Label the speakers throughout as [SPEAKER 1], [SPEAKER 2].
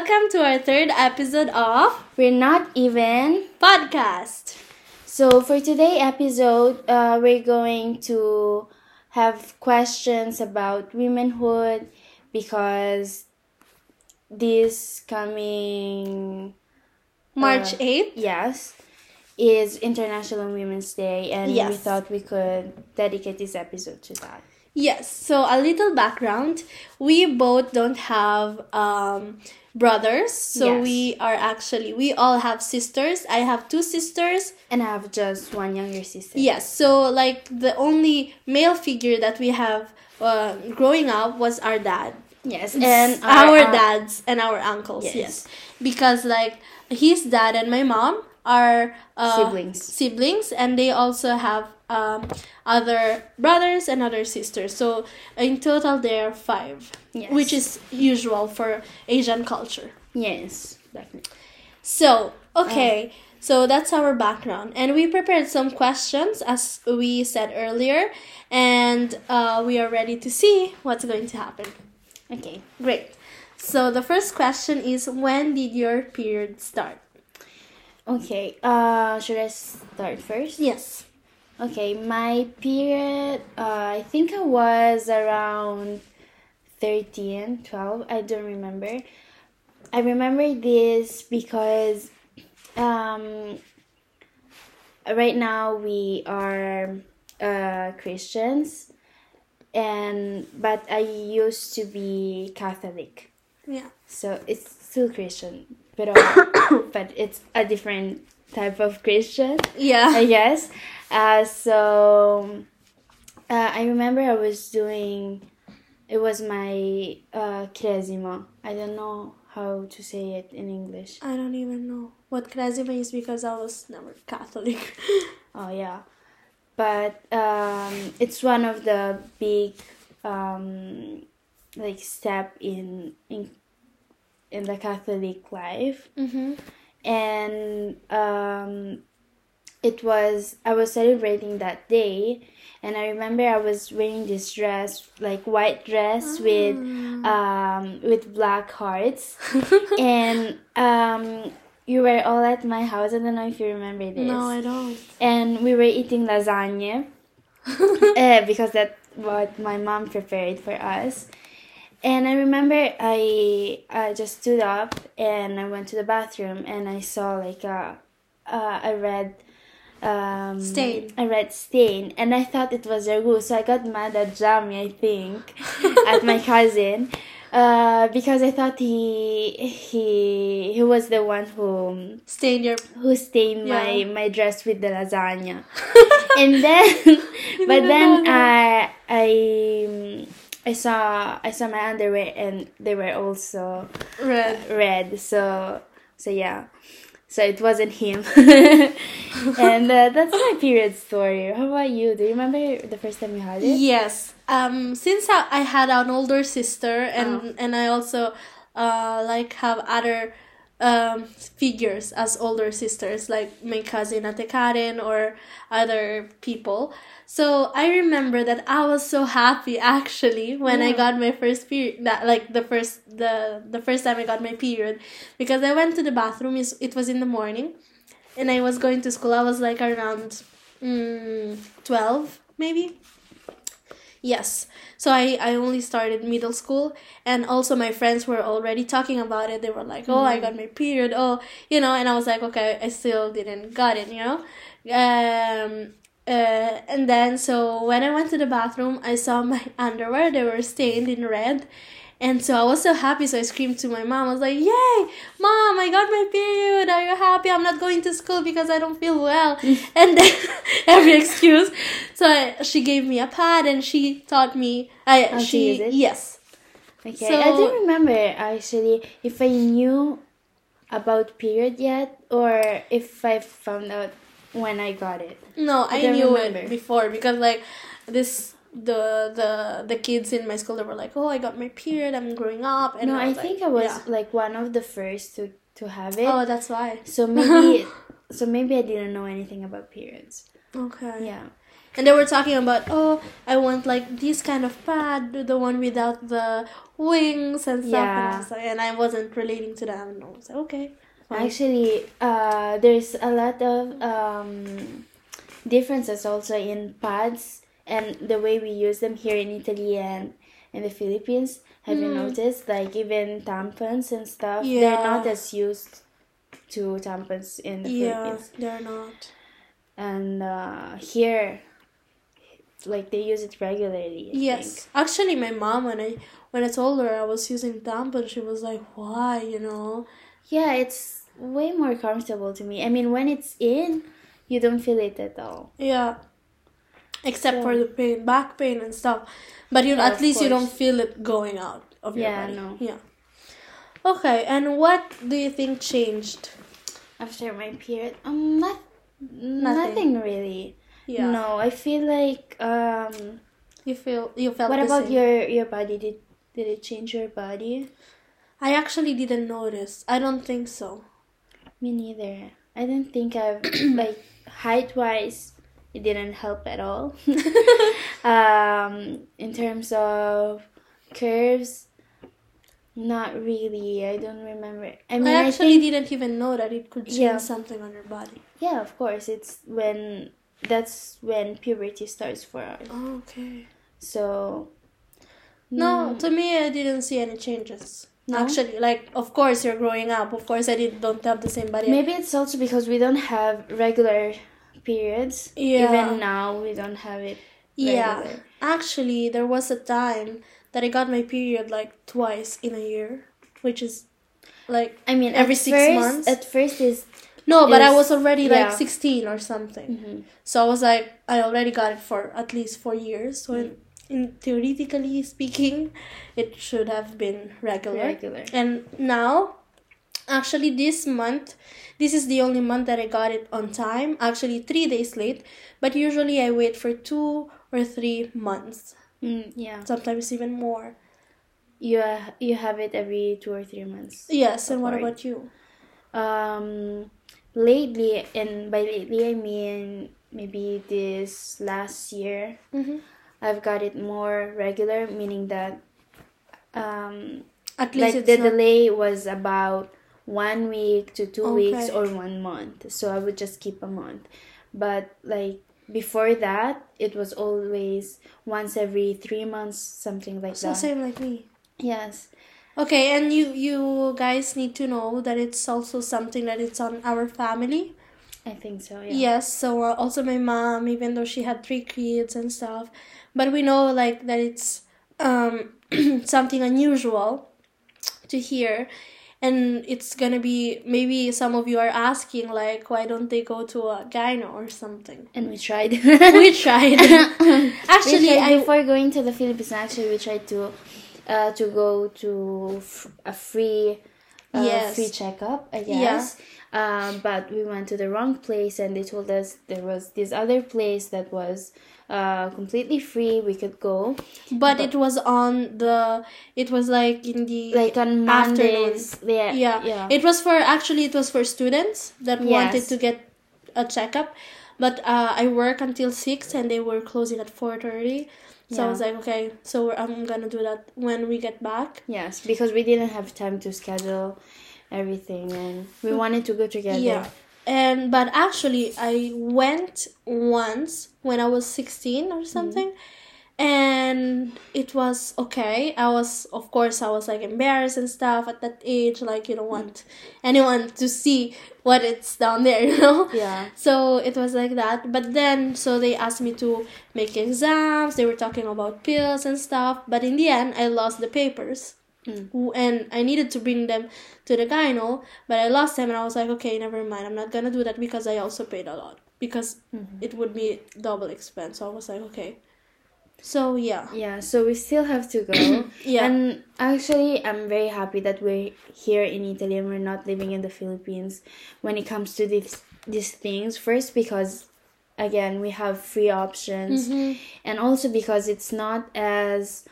[SPEAKER 1] welcome to our third episode of
[SPEAKER 2] We're not even.
[SPEAKER 1] podcast.
[SPEAKER 2] So for today episode, uh, we're going to have questions about womanhood because this coming
[SPEAKER 1] March
[SPEAKER 2] Uh,
[SPEAKER 1] 8th.
[SPEAKER 2] yes is International Women's Day, and we thought we could dedicate this episode to that.
[SPEAKER 1] Yes, so a little background. We both don't have um, brothers, so
[SPEAKER 2] Yes.
[SPEAKER 1] we are actually, we all have sisters. I have two sisters.
[SPEAKER 2] And I have just one younger sister.
[SPEAKER 1] Yes, so like the only male figure that we have uh, growing up was our dad.
[SPEAKER 2] Yes,
[SPEAKER 1] and our,
[SPEAKER 2] uh,
[SPEAKER 1] dads and our uncles yes.
[SPEAKER 2] Yes.
[SPEAKER 1] because like his dad and my mom are uh,
[SPEAKER 2] Siblings.
[SPEAKER 1] siblings and they also have um, other brothers and other sisters so in total there are five
[SPEAKER 2] Yes.
[SPEAKER 1] which is usual for asian culture
[SPEAKER 2] Yes, definitely.
[SPEAKER 1] so okay so that's our background and we prepared some questions as we said earlier and uh, we are ready to see what's going to happen
[SPEAKER 2] Okay.
[SPEAKER 1] Great. So the first question is when did your period start?
[SPEAKER 2] Okay. Uh, should I start first?
[SPEAKER 1] Yes.
[SPEAKER 2] Okay, my period, uh, I think I was around 13, 12, I don't remember. I remember this because um, right now we are uh, Christians, and but I used to be Catholic,
[SPEAKER 1] Yeah.
[SPEAKER 2] so it's still Christian, but but it's a different type of Christian.
[SPEAKER 1] Yeah.
[SPEAKER 2] I guess. Uh, so uh, I remember I was doing. It was my uh, cresima. I don't know how to say it in English.
[SPEAKER 1] I don't even know what Cresima is because I was never Catholic.
[SPEAKER 2] Oh yeah, but um, it's one of the big um, like step in in in the Catholic life.
[SPEAKER 1] mm-hmm.
[SPEAKER 2] and um, it was I was celebrating that day, and I remember I was wearing this dress, like white dress with um, with black hearts, and um, you were all at my house. I don't know if you remember this.
[SPEAKER 1] No, I don't.
[SPEAKER 2] and we were eating lasagna uh, because that's what my mom prepared for us. And I remember I I just stood up and I went to the bathroom and I saw like a a, a red um,
[SPEAKER 1] Stain.
[SPEAKER 2] a red stain and I thought it was ragu so I got mad at Jamie I think at my cousin uh, because I thought he he he was the one who
[SPEAKER 1] Stay in your.
[SPEAKER 2] who stained
[SPEAKER 1] Yeah.
[SPEAKER 2] my my dress with the lasagna and then but then I I I saw I saw my underwear and they were also
[SPEAKER 1] Red.
[SPEAKER 2] red so so yeah so it wasn't him and uh, that's my period story how about you do you remember the first time you had it
[SPEAKER 1] Yes. Um. Since I, I had an older sister and
[SPEAKER 2] Oh.
[SPEAKER 1] and I also uh like have other um figures as older sisters like my cousin Ate Karen or other people. So I remember that I was so happy actually when I got my first period that like the first the the first time I got my period because I went to the bathroom is it was in the morning and I was going to school I was like around mm, 12 maybe Yes. So I, I only started middle school and also my friends were already talking about it. They were like, Oh, I got my period. Oh, you know, and I was like, Okay, I still didn't got it, you know? Um uh, and then so when I went to the bathroom, I saw my underwear. They were stained in red, and so I was so happy. So I screamed to my mom. I was like, "Yay, mom! I got my period. Are you happy? I'm not going to school because I don't feel well." and then every excuse. So I, she gave me a pad and she taught me. I
[SPEAKER 2] How to
[SPEAKER 1] she
[SPEAKER 2] use it?
[SPEAKER 1] yes.
[SPEAKER 2] Okay,
[SPEAKER 1] So-
[SPEAKER 2] I don't remember actually if I knew about period yet or if I found out when I got it.
[SPEAKER 1] No,
[SPEAKER 2] I
[SPEAKER 1] I, knew
[SPEAKER 2] remember.
[SPEAKER 1] it before because like this the the the kids in my school they were like, "Oh, I got my period. I'm growing up." And
[SPEAKER 2] no, I
[SPEAKER 1] was
[SPEAKER 2] think
[SPEAKER 1] like,
[SPEAKER 2] I was
[SPEAKER 1] yeah.
[SPEAKER 2] like one of the first to to have it.
[SPEAKER 1] Oh, that's why.
[SPEAKER 2] So maybe so maybe I didn't know anything about periods.
[SPEAKER 1] Okay.
[SPEAKER 2] Yeah.
[SPEAKER 1] and they were talking about oh I want like this kind of pad, the one without the wings and stuff. And, I
[SPEAKER 2] Yeah.
[SPEAKER 1] was like, and I wasn't relating to that. And I was like, okay.
[SPEAKER 2] Actually, uh, there's a lot of um, differences also in pads and the way we use them here in Italy and in the Philippines. Have you
[SPEAKER 1] Mm.
[SPEAKER 2] noticed? Like even tampons and stuff,
[SPEAKER 1] Yeah.
[SPEAKER 2] they're not as used to tampons in the
[SPEAKER 1] yeah,
[SPEAKER 2] Philippines.
[SPEAKER 1] they're not.
[SPEAKER 2] And uh, here, like they use it regularly. I
[SPEAKER 1] Yes,
[SPEAKER 2] think.
[SPEAKER 1] actually, my mom when I when I told her I was using tampon, she was like, "Why?" You know.
[SPEAKER 2] Yeah, it's way more comfortable to me. I mean, when it's in, you don't feel it at all.
[SPEAKER 1] Yeah. Except
[SPEAKER 2] So-
[SPEAKER 1] for the pain, back pain and stuff, but you
[SPEAKER 2] Yeah,
[SPEAKER 1] at least you don't feel it going out of your
[SPEAKER 2] Yeah,
[SPEAKER 1] body.
[SPEAKER 2] no.
[SPEAKER 1] Yeah. Okay, and what do you think changed?
[SPEAKER 2] After my period, um, not, nothing. really.
[SPEAKER 1] Yeah.
[SPEAKER 2] No, I feel like um.
[SPEAKER 1] You feel you felt.
[SPEAKER 2] What about
[SPEAKER 1] same.
[SPEAKER 2] your your body? Did did it change your body?
[SPEAKER 1] I actually didn't notice. I don't think so.
[SPEAKER 2] Me neither. I don't think I've like height wise, it didn't help at all. um, in terms of curves, not really. I don't remember. I mean,
[SPEAKER 1] I
[SPEAKER 2] I,
[SPEAKER 1] actually
[SPEAKER 2] think
[SPEAKER 1] didn't even know that it could change
[SPEAKER 2] Yeah.
[SPEAKER 1] something on your body.
[SPEAKER 2] yeah, of course, it's when that's when puberty starts for us.
[SPEAKER 1] Oh, okay.
[SPEAKER 2] So
[SPEAKER 1] No,
[SPEAKER 2] mm,
[SPEAKER 1] to me, I didn't see any changes.
[SPEAKER 2] No?
[SPEAKER 1] Actually, like, of course, you're growing up. Of course, I did, don't have the same body.
[SPEAKER 2] maybe it's also because we don't have regular periods.
[SPEAKER 1] Yeah.
[SPEAKER 2] Even now, we don't have it.
[SPEAKER 1] Yeah. Actually, there was a time that I got my period like twice in a year, which is like
[SPEAKER 2] I mean,
[SPEAKER 1] Every six
[SPEAKER 2] first,
[SPEAKER 1] months?
[SPEAKER 2] At first, is
[SPEAKER 1] no, but I was already
[SPEAKER 2] yeah.
[SPEAKER 1] like 16 or something.
[SPEAKER 2] mhm.
[SPEAKER 1] So I was like, I already got it for at least four years. So, in, in theoretically speaking, it should have been regular.
[SPEAKER 2] regular.
[SPEAKER 1] And now, actually, this month, this is the only month that I got it on time. Actually, three days late. But usually, I wait for two or three months,
[SPEAKER 2] Mm, yeah,
[SPEAKER 1] sometimes even more.
[SPEAKER 2] you uh, you have it every two or three months.
[SPEAKER 1] Yes, and what about you?
[SPEAKER 2] Um, lately, and by lately I mean maybe this last year,
[SPEAKER 1] Mm-hmm.
[SPEAKER 2] I've got it more regular, meaning that um,
[SPEAKER 1] At least
[SPEAKER 2] like the
[SPEAKER 1] not,
[SPEAKER 2] delay was about one week to two weeks or one month. So I would just keep a month. But like before that, it was always once every three months, something like
[SPEAKER 1] so
[SPEAKER 2] that.
[SPEAKER 1] So same like me.
[SPEAKER 2] Yes.
[SPEAKER 1] Okay, and you you guys need to know that it's also something that it's on our family.
[SPEAKER 2] I think so. Yeah.
[SPEAKER 1] Yes, so uh, also my mom, even though she had three kids and stuff, but we know like that it's um something unusual to hear, and it's gonna be maybe some of you are asking like why don't they go to a gyno or something?
[SPEAKER 2] And we tried.
[SPEAKER 1] we tried. Actually,
[SPEAKER 2] we tried
[SPEAKER 1] I
[SPEAKER 2] before going to the Philippines. Actually, we tried to, uh, to go to f- a free, uh,
[SPEAKER 1] Yes.
[SPEAKER 2] free checkup. I
[SPEAKER 1] Yeah.
[SPEAKER 2] Um, but we went to the wrong place, and they told us there was this other place that was, uh, completely free. We could go
[SPEAKER 1] but it was on the it was like in the
[SPEAKER 2] like on Mondays. Yeah.
[SPEAKER 1] yeah.
[SPEAKER 2] Yeah.
[SPEAKER 1] It was for actually it was for students that wanted to get a checkup, but uh, I work until six and they were closing at four thirty. So I was like, okay, so I'm gonna do that when we get back.
[SPEAKER 2] yes, because we didn't have time to schedule everything, and we wanted to go together.
[SPEAKER 1] Yeah. And but actually I went once when I was 16 or mm-hmm. something and it was okay. I was of course I was like embarrassed and stuff at that age like you don't mm-hmm. want anyone to see what it's down there, you know?
[SPEAKER 2] Yeah.
[SPEAKER 1] So it was like that. But then, so they asked me to make exams. They were talking about pills and stuff. But in the end, I lost the papers.
[SPEAKER 2] Mm.
[SPEAKER 1] And I needed to bring them to the gyno, but I lost them. And I was like, okay, never mind. I'm not gonna do that because I also paid a lot because it would be double expense. So I was like, okay. So yeah,
[SPEAKER 2] Yeah, so we still have to go.
[SPEAKER 1] Yeah.
[SPEAKER 2] And actually, I'm very happy that we're here in Italy and we're not living in the Philippines when it comes to these these things. First, because again, we have free options,
[SPEAKER 1] Mm-hmm.
[SPEAKER 2] and also because it's not as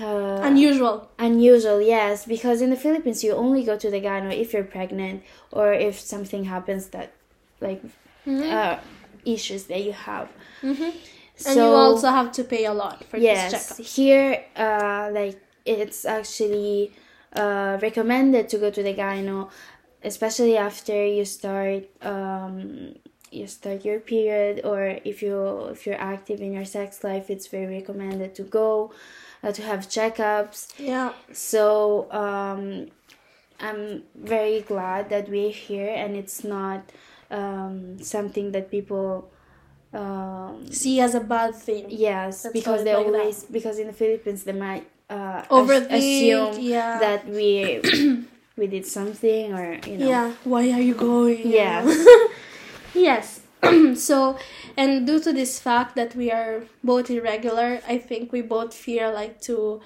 [SPEAKER 2] uh,
[SPEAKER 1] unusual.
[SPEAKER 2] unusual. Yes, because in the Philippines, you only go to the gyno if you're pregnant or if something happens that, like,
[SPEAKER 1] Mm-hmm.
[SPEAKER 2] uh, issues that you have.
[SPEAKER 1] Mm-hmm. And you also have to pay a lot for
[SPEAKER 2] yes,
[SPEAKER 1] this checkup.
[SPEAKER 2] here, uh, like it's actually uh, recommended to go to the gyno, especially after you start um, you start your period or if you if you're active in your sex life. It's very recommended to go uh, to have checkups.
[SPEAKER 1] Yeah.
[SPEAKER 2] So um, I'm very glad that we're here and it's not um, something that people um,
[SPEAKER 1] See as a bad thing.
[SPEAKER 2] yes
[SPEAKER 1] That's
[SPEAKER 2] because they
[SPEAKER 1] like that.
[SPEAKER 2] always because in the Philippines they might uh,
[SPEAKER 1] Overthink,
[SPEAKER 2] assume
[SPEAKER 1] yeah.
[SPEAKER 2] that we we did something or you know
[SPEAKER 1] Yeah. Why are you going?
[SPEAKER 2] Yeah.
[SPEAKER 1] yes. so, and due to this fact that we are both irregular, I think we both fear like to,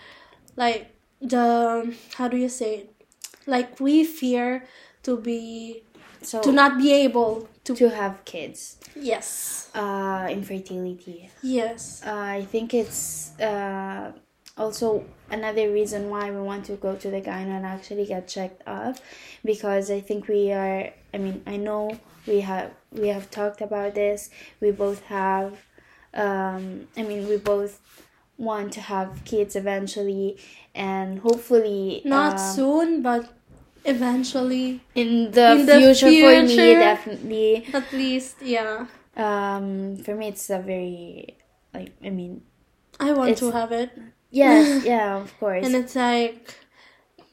[SPEAKER 1] like the how do you say it? Like we fear to be
[SPEAKER 2] so
[SPEAKER 1] to not be able to.
[SPEAKER 2] to have kids
[SPEAKER 1] Yes.
[SPEAKER 2] uh, infertility
[SPEAKER 1] Yes.
[SPEAKER 2] uh, I think it's uh, also another reason why we want to go to the gyno and actually get checked up because I think we are I mean I know we have we have talked about this we both have um, I mean we both want to have kids eventually and hopefully
[SPEAKER 1] Not
[SPEAKER 2] um,
[SPEAKER 1] soon, but eventually.
[SPEAKER 2] in the,
[SPEAKER 1] in the
[SPEAKER 2] future, for me definitely
[SPEAKER 1] At least, yeah.
[SPEAKER 2] um, for me it's a very like I mean
[SPEAKER 1] I want to have it.
[SPEAKER 2] yes yeah of course
[SPEAKER 1] and it's like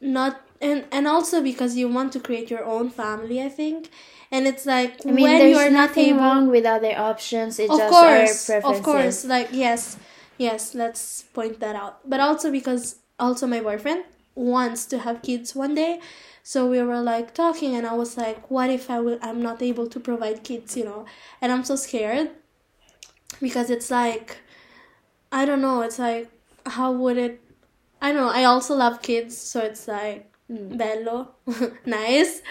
[SPEAKER 1] not and and also because you want to create your own family i think and it's like
[SPEAKER 2] I mean,
[SPEAKER 1] when
[SPEAKER 2] there's
[SPEAKER 1] you're not
[SPEAKER 2] nothing
[SPEAKER 1] able
[SPEAKER 2] wrong with other options. It's
[SPEAKER 1] of
[SPEAKER 2] just
[SPEAKER 1] course
[SPEAKER 2] our preferences.
[SPEAKER 1] of course like yes yes let's point that out but also because also my boyfriend wants to have kids one day so we were like talking and i was like what if i will i'm not able to provide kids you know and i'm so scared because it's like i don't know it's like how would it i don't know i also love kids so it's like
[SPEAKER 2] Mm.
[SPEAKER 1] bello nice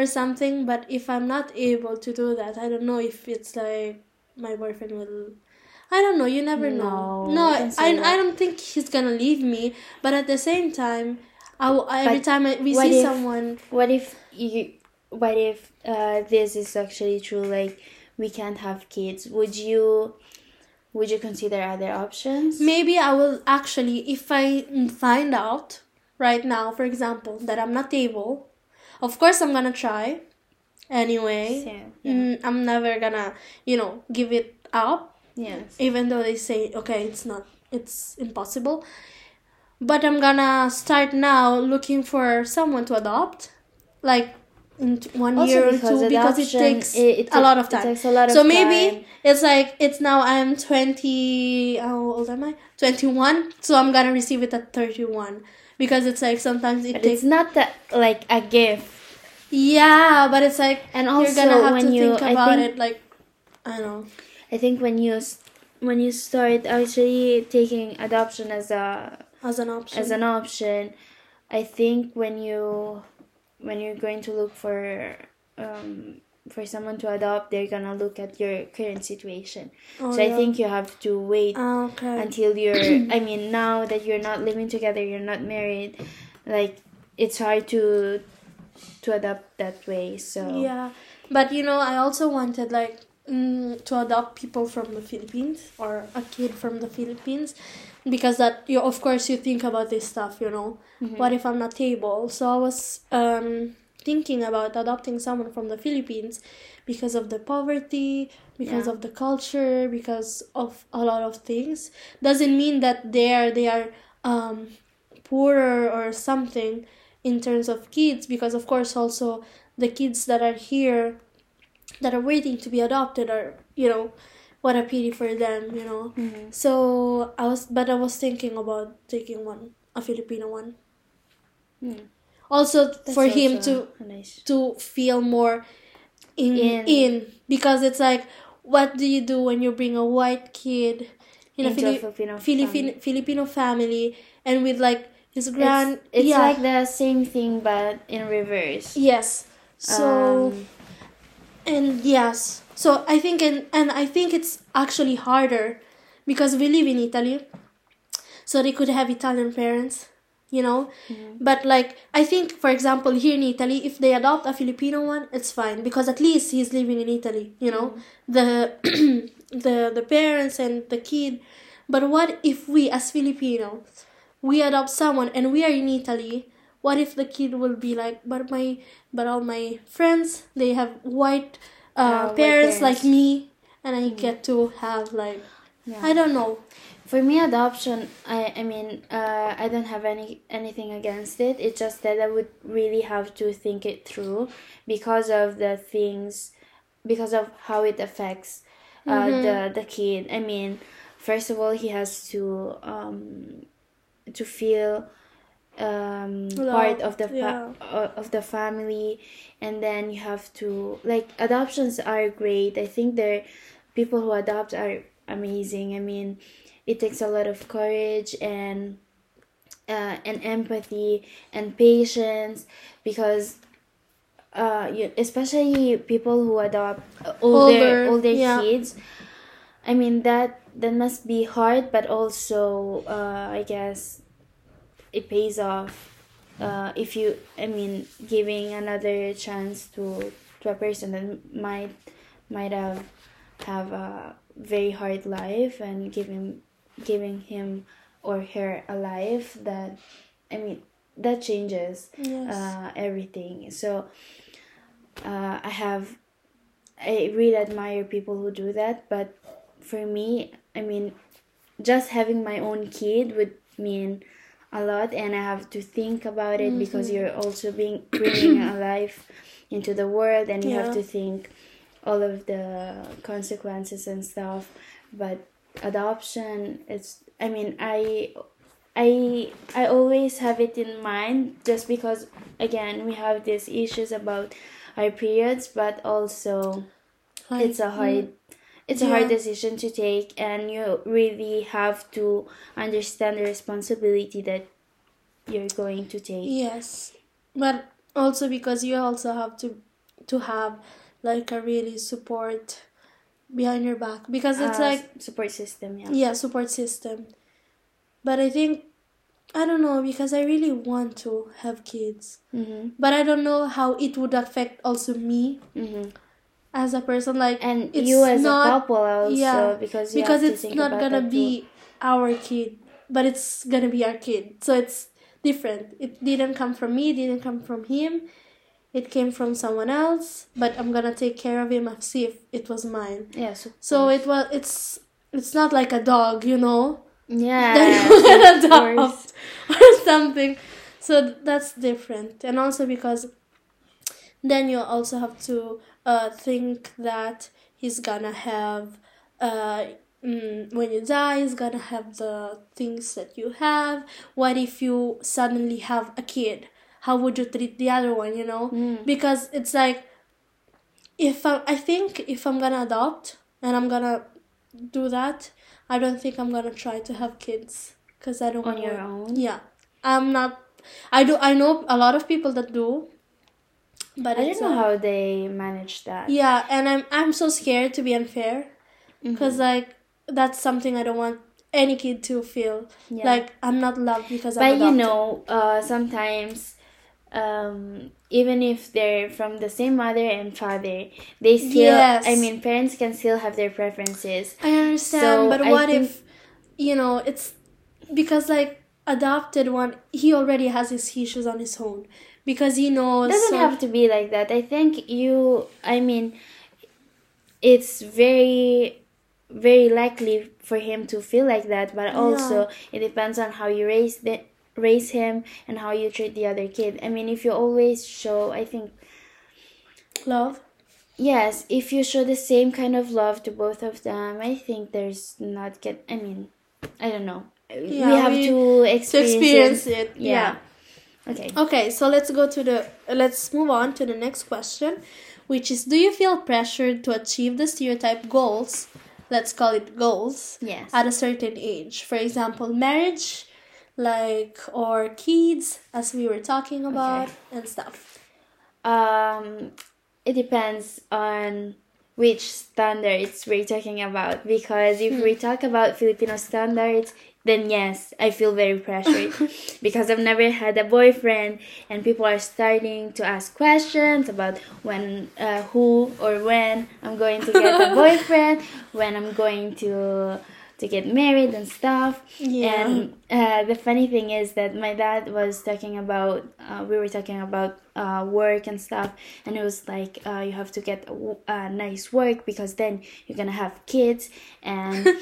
[SPEAKER 1] or something but if i'm not able to do that i don't know if it's like my boyfriend will i don't know you never know
[SPEAKER 2] No,
[SPEAKER 1] no I, I don't think he's gonna leave me but at the same time I, every
[SPEAKER 2] But
[SPEAKER 1] time I, we see
[SPEAKER 2] if-
[SPEAKER 1] someone
[SPEAKER 2] What if you? What if uh, this is actually true? Like we can't have kids. Would you? Would you consider other options?
[SPEAKER 1] maybe i will actually if i find out right now for example that i'm not able of course i'm gonna try. Anyway
[SPEAKER 2] Yeah.
[SPEAKER 1] Mm, i'm never gonna you know give it up.
[SPEAKER 2] Yes.
[SPEAKER 1] even though they say okay it's not it's impossible. But i'm gonna start now looking for someone to adopt. Like in t- one
[SPEAKER 2] Also
[SPEAKER 1] year or two because it takes
[SPEAKER 2] it- it
[SPEAKER 1] a lot of
[SPEAKER 2] it
[SPEAKER 1] time.
[SPEAKER 2] takes a lot of
[SPEAKER 1] so maybe
[SPEAKER 2] time.
[SPEAKER 1] it's like it's now i'm 20 how old am i? 21 so i'm gonna receive it at 31 because it's like sometimes it
[SPEAKER 2] But
[SPEAKER 1] takes
[SPEAKER 2] it's not that like a gift.
[SPEAKER 1] yeah but it's like
[SPEAKER 2] And also you're
[SPEAKER 1] gonna have to
[SPEAKER 2] you,
[SPEAKER 1] think about
[SPEAKER 2] think
[SPEAKER 1] it like i don't know
[SPEAKER 2] I think when you when you start actually taking adoption as a
[SPEAKER 1] as an option
[SPEAKER 2] as an option, I think when you when you're going to look for um, for someone to adopt, they're gonna look at your current situation.
[SPEAKER 1] Oh,
[SPEAKER 2] so I think you have to wait
[SPEAKER 1] Ah, okay
[SPEAKER 2] until you're. I mean, now that you're not living together, you're not married. Like it's hard to to adopt that way. So
[SPEAKER 1] Yeah, but you know, I also wanted like mm, to adopt people from the Philippines or a kid from the Philippines because that you of course you think about this stuff, you know. What if I'm not able? So I was um thinking about adopting someone from the Philippines because of the poverty, because
[SPEAKER 2] Yeah.
[SPEAKER 1] of the culture, because of a lot of things. Doesn't mean that they are they are um poorer or something in terms of kids because of course also the kids that are here that are waiting to be adopted are you know what a pity for them you know
[SPEAKER 2] Mhm.
[SPEAKER 1] so i was but i was thinking about taking one a filipino one
[SPEAKER 2] Mm.
[SPEAKER 1] Also
[SPEAKER 2] That's
[SPEAKER 1] for him to
[SPEAKER 2] nice.
[SPEAKER 1] to feel more in,
[SPEAKER 2] In.
[SPEAKER 1] in. Because it's like what do you do when you bring a white kid in a
[SPEAKER 2] Into a
[SPEAKER 1] Fili-
[SPEAKER 2] Filipino
[SPEAKER 1] Filipino Filipino family and with like his grand
[SPEAKER 2] It's, it's
[SPEAKER 1] yeah.
[SPEAKER 2] like the same thing but in reverse.
[SPEAKER 1] yes. So
[SPEAKER 2] Um,
[SPEAKER 1] and yes. So i think and, and i think it's actually harder because we live in italy. So they could have italian parents you know but like i think for example here in italy if they adopt a filipino one it's fine because at least he's living in italy you know the the the parents and the kid but what if we as filipinos we adopt someone and we are in italy what if the kid will be like but my but all my friends they have white uh,
[SPEAKER 2] white
[SPEAKER 1] parents like.
[SPEAKER 2] Mm.
[SPEAKER 1] me and i get to have like
[SPEAKER 2] Yeah.
[SPEAKER 1] i don't know
[SPEAKER 2] For me, adoption. I I mean, uh, I don't have any anything against it. It's just that I would really have to think it through because of the things, because of how it affects uh, the the kid. I mean, first of all, he has to um, to feel um, part of the fa- uh, of the family, and then you have to like adoptions are great. I think they're people who adopt are amazing. I mean, it takes a lot of courage and uh, and empathy and patience because uh, you, especially people who adopt older
[SPEAKER 1] Older,
[SPEAKER 2] older
[SPEAKER 1] yeah.
[SPEAKER 2] kids. I mean that that must be hard, but also uh, I guess it pays off uh, if you I mean giving another chance to to a person that might might have have a very hard life and giving giving him or her a life that I mean that changes
[SPEAKER 1] yes
[SPEAKER 2] uh, everything. So uh, I have I really admire people who do that, but for me, I mean, just having my own kid would mean a lot, and I have to think about it because you're also being bringing a life into the world, and you
[SPEAKER 1] Yeah.
[SPEAKER 2] have to think all of the consequences and stuff. But adoption, it's I mean, I I I always have it in mind just because again we have these issues about our periods, but also
[SPEAKER 1] Like,
[SPEAKER 2] it's a hard it's a hard decision to take and you really have to understand the responsibility that you're going to take.
[SPEAKER 1] Yes, but also because you also have to to have like a really support behind your back because it's
[SPEAKER 2] Uh,
[SPEAKER 1] like
[SPEAKER 2] support system, yeah.
[SPEAKER 1] yeah support system. But I think I don't know because I really want to have kids,
[SPEAKER 2] Mm-hmm.
[SPEAKER 1] but I don't know how it would affect also me
[SPEAKER 2] Mm-hmm.
[SPEAKER 1] as a person. Like
[SPEAKER 2] And you as
[SPEAKER 1] not-
[SPEAKER 2] a couple also
[SPEAKER 1] yeah,
[SPEAKER 2] because you
[SPEAKER 1] because it's not gonna
[SPEAKER 2] that too.
[SPEAKER 1] be our kid but it's gonna be our kid so it's different it didn't come from me it didn't come from him it came from someone else but i'm gonna take care of him and see if it was mine.
[SPEAKER 2] Yeah, so,
[SPEAKER 1] it was it's it's not like a dog you know?
[SPEAKER 2] Yeah,
[SPEAKER 1] that you adopt or something. So that's different. And also because then you also have to uh, think that he's gonna have uh, mm, when you die he's gonna have the things that you have. What if you suddenly have a kid how would you treat the other one you know
[SPEAKER 2] Mm.
[SPEAKER 1] because it's like if I, I think if i'm gonna adopt and i'm gonna do that i don't think i'm gonna try to have kids because i don't
[SPEAKER 2] on
[SPEAKER 1] want
[SPEAKER 2] your own.
[SPEAKER 1] yeah i'm not i do i know a lot of people that do but
[SPEAKER 2] I don't know
[SPEAKER 1] uh,
[SPEAKER 2] how they manage that.
[SPEAKER 1] yeah and i'm i'm so scared to be unfair
[SPEAKER 2] Mm-hmm.
[SPEAKER 1] because like that's something i don't want any kid to feel
[SPEAKER 2] Yeah.
[SPEAKER 1] like i'm not loved because
[SPEAKER 2] but
[SPEAKER 1] i'm
[SPEAKER 2] not
[SPEAKER 1] But you
[SPEAKER 2] know uh, sometimes um, even if they're from the same mother and father they still
[SPEAKER 1] Yes.
[SPEAKER 2] i mean parents can still have their preferences.
[SPEAKER 1] I understand,
[SPEAKER 2] So,
[SPEAKER 1] but
[SPEAKER 2] I
[SPEAKER 1] what if you know it's because like adopted one he already has his issues on his own. Because he knows
[SPEAKER 2] doesn't
[SPEAKER 1] so-
[SPEAKER 2] have to be like that. I think you i mean it's very very likely for him to feel like that but also it depends on how you raise the raise him and how you treat the other kid i mean if you always show i think
[SPEAKER 1] love.
[SPEAKER 2] Yes, if you show the same kind of love to both of them, I think there's not get. I mean, I don't know.
[SPEAKER 1] Yeah,
[SPEAKER 2] we have
[SPEAKER 1] we-
[SPEAKER 2] to
[SPEAKER 1] To
[SPEAKER 2] experience,
[SPEAKER 1] experience
[SPEAKER 2] it.
[SPEAKER 1] it,
[SPEAKER 2] Yeah.
[SPEAKER 1] yeah.
[SPEAKER 2] Okay.
[SPEAKER 1] Okay, so let's go to the let's move on to the next question, which is do you feel pressured to achieve the stereotype goals? Let's call it goals
[SPEAKER 2] Yes.
[SPEAKER 1] at a certain age. For example, marriage, like or kids as we were talking about and stuff.
[SPEAKER 2] Um, it depends on which standards we're talking about because if we talk about Filipino standards, then yes, I feel very pressured because I've never had a boyfriend, and people are starting to ask questions about when, uh, who, or when I'm going to get a boyfriend, when I'm going to to get married and stuff.
[SPEAKER 1] Yeah.
[SPEAKER 2] And uh, the funny thing is that my dad was talking about, uh, we were talking about uh, work and stuff, and it was like, uh, you have to get a, a nice work because then you're gonna have kids and.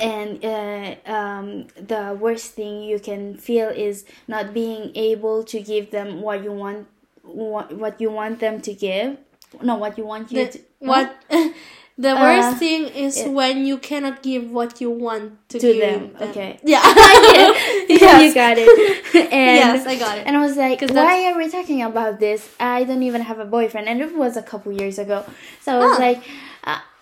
[SPEAKER 2] and uh, um, the worst thing you can feel is not being able to give them what you want what, what you want them to give no what you want you
[SPEAKER 1] The-
[SPEAKER 2] to
[SPEAKER 1] what the worst
[SPEAKER 2] Uh,
[SPEAKER 1] thing is
[SPEAKER 2] it-
[SPEAKER 1] when you cannot give what you want to,
[SPEAKER 2] To
[SPEAKER 1] give
[SPEAKER 2] them, okay.
[SPEAKER 1] Yeah.
[SPEAKER 2] yeah, you got it. and,
[SPEAKER 1] Yes, I got it.
[SPEAKER 2] And I was like, why are we talking about this? I don't even have a boyfriend. And it was a couple years ago. So I was
[SPEAKER 1] Ah.
[SPEAKER 2] like,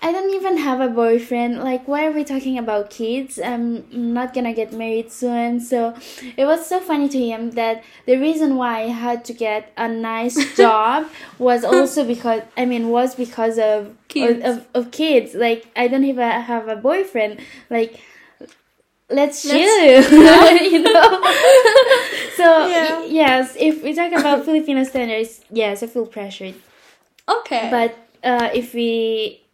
[SPEAKER 2] I don't even have a boyfriend. Like, why are we talking about kids? I'm not gonna get married soon. So it was so funny to him that the reason why I had to get a nice job was also because, I mean, was because of
[SPEAKER 1] Kids.
[SPEAKER 2] Of, of, kids. Like, I don't even have a boyfriend. Like, let's chill you know so
[SPEAKER 1] Yeah.
[SPEAKER 2] yes if we talk about filipino standards yes i feel pressured
[SPEAKER 1] okay.
[SPEAKER 2] but uh if we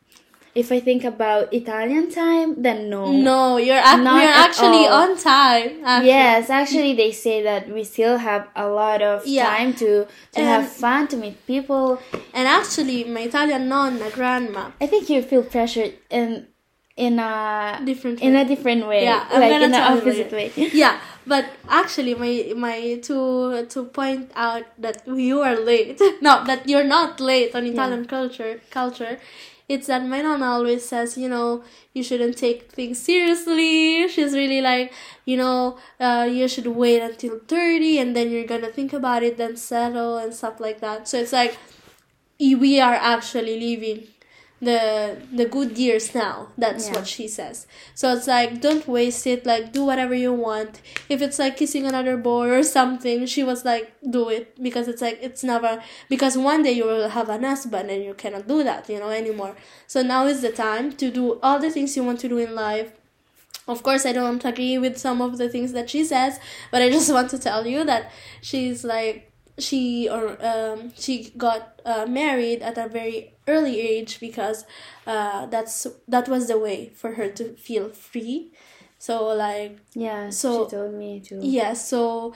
[SPEAKER 2] if i think about italian time then no
[SPEAKER 1] no, you're ac-
[SPEAKER 2] Not
[SPEAKER 1] we're actually
[SPEAKER 2] all.
[SPEAKER 1] on time. Actually.
[SPEAKER 2] yes actually they say that we still have a lot of
[SPEAKER 1] Yeah.
[SPEAKER 2] time to to
[SPEAKER 1] And-
[SPEAKER 2] have fun to meet people
[SPEAKER 1] And actually, my Italian nonna, grandma,
[SPEAKER 2] i think you feel pressured in in a
[SPEAKER 1] different.
[SPEAKER 2] in a different way
[SPEAKER 1] Yeah, I'm
[SPEAKER 2] like in an opposite way
[SPEAKER 1] yeah, but actually, my my to to point out that you are late. no, that you're not late on Italian culture. Culture, it's that my nonna always says, you know, you shouldn't take things seriously. She's really like, you know, uh, you should wait until thirty, and then you're gonna think about it, then settle and stuff like that. So it's like we are actually living the the good years now. That's
[SPEAKER 2] Yeah.
[SPEAKER 1] what she says. So it's like don't waste it. Like do whatever you want. If it's like kissing another boy or something she was like do it. Because it's like it's never because one day you will have an husband and you cannot do that you know anymore. So now is the time to do all the things you want to do in life. Of course i don't agree with some of the things that she says but i just want to tell you that she's like she or um, she got uh, married at a very early age because uh, that's that was the way for her to feel free. So like
[SPEAKER 2] yeah
[SPEAKER 1] So-
[SPEAKER 2] she told me to
[SPEAKER 1] yeah so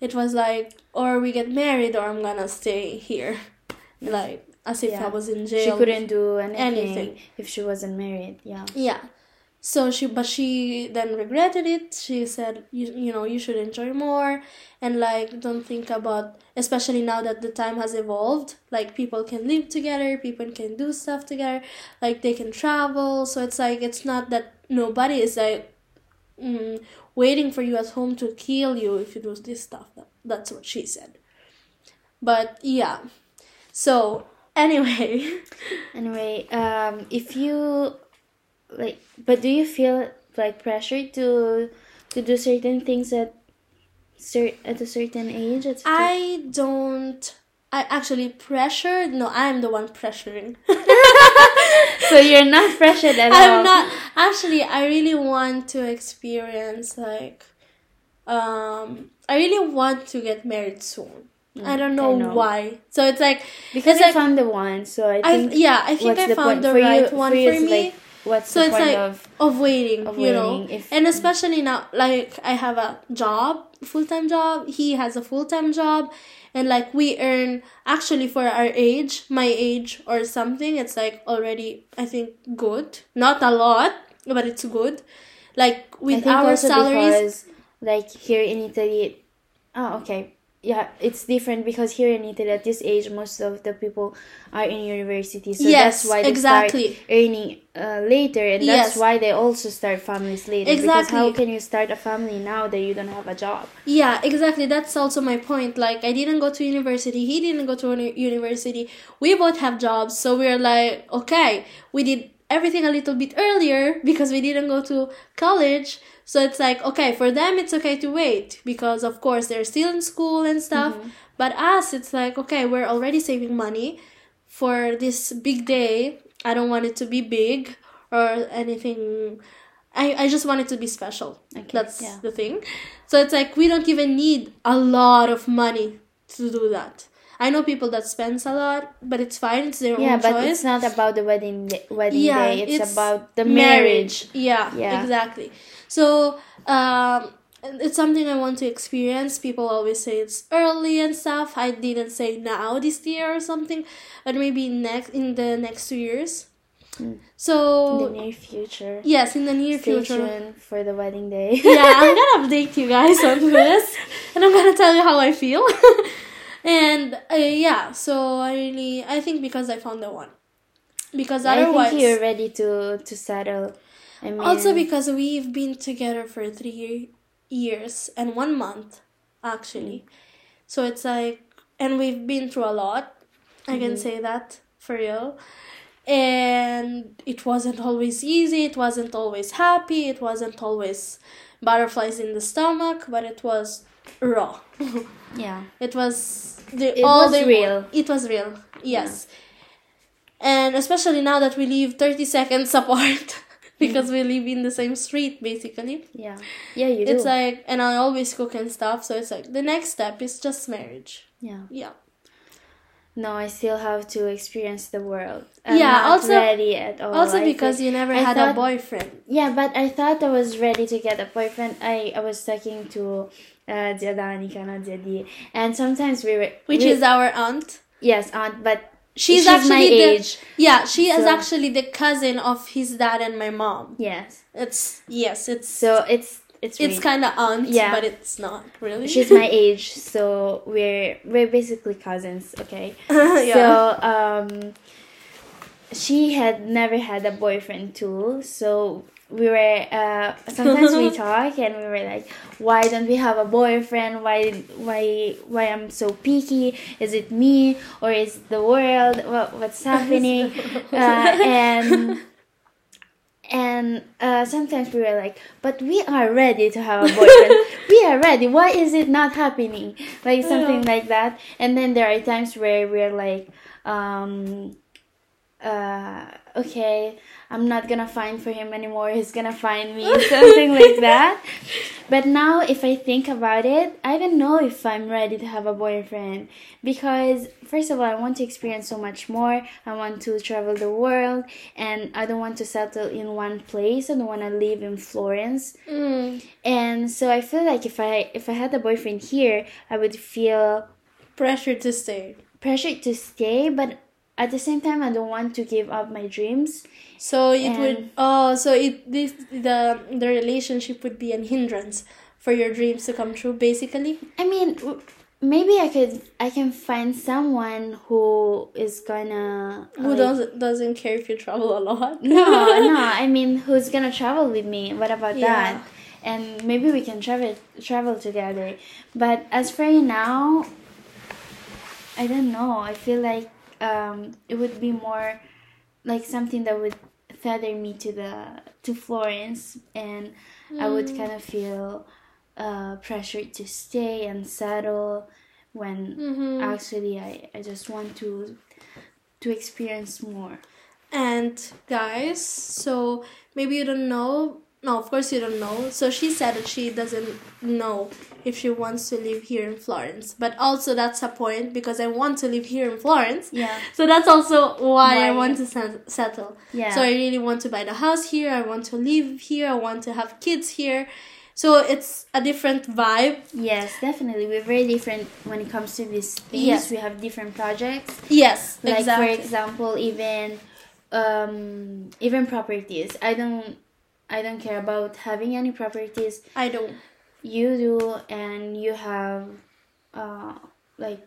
[SPEAKER 1] it was like or we get married or i'm gonna stay here. Like as if i was in jail.
[SPEAKER 2] she couldn't do anything,
[SPEAKER 1] Anything.
[SPEAKER 2] if she wasn't married. Yeah.
[SPEAKER 1] Yeah so she but she then regretted it. She said you, you know you should enjoy more. And like don't think about especially now that the time has evolved like people can live together people can do stuff together like they can travel. So it's like it's not that nobody is like mm, waiting for you at home to kill you if you do this stuff. That, that's what she said. But yeah. So anyway.
[SPEAKER 2] Anyway um if you like but do you feel like pressure to to do certain things at cer- at a certain age at
[SPEAKER 1] I don't. I actually pressured. No, I'm the one pressuring.
[SPEAKER 2] so you're not pressured at all
[SPEAKER 1] I'm not. Actually, I really want to experience like. Um, I really want to get married soon. I don't know,
[SPEAKER 2] Mm, I know.
[SPEAKER 1] why. So it's like
[SPEAKER 2] because
[SPEAKER 1] it's
[SPEAKER 2] you
[SPEAKER 1] like
[SPEAKER 2] found the one so i
[SPEAKER 1] I
[SPEAKER 2] think
[SPEAKER 1] yeah. I think I found the
[SPEAKER 2] for
[SPEAKER 1] right
[SPEAKER 2] you
[SPEAKER 1] one
[SPEAKER 2] for,
[SPEAKER 1] for me.
[SPEAKER 2] like what's
[SPEAKER 1] so
[SPEAKER 2] the
[SPEAKER 1] it's
[SPEAKER 2] point
[SPEAKER 1] like
[SPEAKER 2] of
[SPEAKER 1] of waiting,
[SPEAKER 2] of
[SPEAKER 1] you know?
[SPEAKER 2] if-
[SPEAKER 1] and especially now like i have a job full-time job. He has a full-time job. And like we earn actually for our age my age or something it's like already i think good. Not a lot but it's good. Like with our salaries
[SPEAKER 2] because like here in Italy oh okay yeah it's different because here in Italy at this age most of the people are in university so
[SPEAKER 1] Yes,
[SPEAKER 2] that's why they
[SPEAKER 1] exactly.
[SPEAKER 2] start earning uh, later and that's
[SPEAKER 1] Yes.
[SPEAKER 2] why they also start families later because how can you start a family now that you don't have a job
[SPEAKER 1] Yeah, exactly. That's also my point. Like, I didn't go to university. He didn't go to uni- university. We both have jobs, so we're like, okay, we did everything a little bit earlier because we didn't go to college. So it's like, okay, for them it's okay to wait because of course they're still in school and stuff. Mm-hmm. But us, it's like, okay, we're already saving money for this big day. I don't want it to be big or anything I, I just want it to be special.
[SPEAKER 2] Okay,
[SPEAKER 1] That's
[SPEAKER 2] yeah.
[SPEAKER 1] the thing. So it's like we don't even need a lot of money to do that. I know people that spends a lot, but it's fine. It's their
[SPEAKER 2] Yeah,
[SPEAKER 1] own
[SPEAKER 2] but it's not about the wedding day, wedding
[SPEAKER 1] Yeah,
[SPEAKER 2] day. It's,
[SPEAKER 1] it's
[SPEAKER 2] about the marriage.
[SPEAKER 1] Yeah,
[SPEAKER 2] Yeah.
[SPEAKER 1] exactly. So um, it's something I want to experience. People always say it's early and stuff. I didn't say now this year or something, but maybe next in the next two years.
[SPEAKER 2] Mm.
[SPEAKER 1] So
[SPEAKER 2] In the near future.
[SPEAKER 1] yes, in the near
[SPEAKER 2] Stay
[SPEAKER 1] future.
[SPEAKER 2] for the wedding day.
[SPEAKER 1] yeah, I'm gonna update you guys on this, and I'm gonna tell you how I feel. and uh, yeah, so I really, I think because I found the one, because otherwise I
[SPEAKER 2] think you're ready to to settle. I mean,
[SPEAKER 1] also because we've been together for three years and one month, actually. So it's like, and we've been through a lot. I can say that for real. And it wasn't always easy. It wasn't always happy. It wasn't always butterflies in the stomach, but it was raw.
[SPEAKER 2] yeah,
[SPEAKER 1] It was the
[SPEAKER 2] It
[SPEAKER 1] all
[SPEAKER 2] was real.
[SPEAKER 1] It was real. Yes. And especially now that we live 30 seconds apart because we live in the same street basically.
[SPEAKER 2] yeah, yeah. You do.
[SPEAKER 1] It's like and I always cook and stuff, so it's like the next step is just marriage.
[SPEAKER 2] yeah.
[SPEAKER 1] Yeah.
[SPEAKER 2] No, I still have to experience the world. I'm
[SPEAKER 1] Yeah, also-
[SPEAKER 2] ready at all.
[SPEAKER 1] Also
[SPEAKER 2] I
[SPEAKER 1] because
[SPEAKER 2] think-
[SPEAKER 1] you never
[SPEAKER 2] I
[SPEAKER 1] had a boyfriend.
[SPEAKER 2] Yeah, but I thought I was ready to get a boyfriend. I, I was talking to uh, Zia Danica, not Zia Di, and sometimes we were
[SPEAKER 1] Which
[SPEAKER 2] we-
[SPEAKER 1] is our aunt.
[SPEAKER 2] yes, aunt, but
[SPEAKER 1] She's,
[SPEAKER 2] she's,
[SPEAKER 1] actually
[SPEAKER 2] my
[SPEAKER 1] the,
[SPEAKER 2] age.
[SPEAKER 1] Yeah, she is actually the cousin of his dad and my mom.
[SPEAKER 2] Yes,
[SPEAKER 1] It's yes, it's
[SPEAKER 2] so it's it's
[SPEAKER 1] it's kind of aunt,
[SPEAKER 2] Yeah.
[SPEAKER 1] but it's not really.
[SPEAKER 2] she's my age, so we're we're basically cousins. Okay,
[SPEAKER 1] yeah.
[SPEAKER 2] so um, she had never had a boyfriend too, so. We were uh, sometimes we talk and we were like, why don't we have a boyfriend? Why why why I'm so picky? Is it me or is the world? What, what's happening? uh, and and uh, sometimes we were like, but we are ready to have a boyfriend. we are ready. Why is it not happening? Like something like that. And then there are times where we're like, um, uh, okay, I'm not gonna find for him anymore. He's gonna find me, something like that. But now, if I think about it, I don't know if I'm ready to have a boyfriend because, first of all, I want to experience so much more. I want to travel the world, and I don't want to settle in one place. I don't want to live in Florence,
[SPEAKER 1] Mm,
[SPEAKER 2] and so I feel like if I if I had a boyfriend here, I would feel
[SPEAKER 1] pressure to stay.
[SPEAKER 2] pressured to stay, but at the same time, I don't want to give up my dreams.
[SPEAKER 1] So it would oh so it this the the relationship would be an hindrance for your dreams to come true basically.
[SPEAKER 2] I mean, maybe I could I can find someone who is gonna
[SPEAKER 1] Who
[SPEAKER 2] like-
[SPEAKER 1] doesn't doesn't care if you travel a lot?
[SPEAKER 2] No, no. I mean, who's gonna travel with me? What about
[SPEAKER 1] Yeah.
[SPEAKER 2] that? And maybe we can travel travel together. But as for you now, I don't know. I feel like um, it would be more like something that would feather me to the to Florence, and I would
[SPEAKER 1] Mm.
[SPEAKER 2] kind of feel uh, pressured to stay and settle when
[SPEAKER 1] Mhm.
[SPEAKER 2] actually I, I just want to to experience more.
[SPEAKER 1] And guys, so maybe you don't know. No, of course you don't know. So she said that she doesn't know if she wants to live here in Florence. But also that's a point because I want to live here in Florence.
[SPEAKER 2] Yeah.
[SPEAKER 1] So that's also why, I want to set- settle.
[SPEAKER 2] Yeah.
[SPEAKER 1] So I really want to buy the house here. I want to live here. I want to have kids here. So it's a different vibe.
[SPEAKER 2] Yes, definitely. We're very different when it comes to these things.
[SPEAKER 1] Yes.
[SPEAKER 2] We have different projects.
[SPEAKER 1] Yes,
[SPEAKER 2] Like
[SPEAKER 1] exactly.
[SPEAKER 2] for example, even um even properties. I don't I don't care about having any properties.
[SPEAKER 1] I don't.
[SPEAKER 2] You do and you have uh like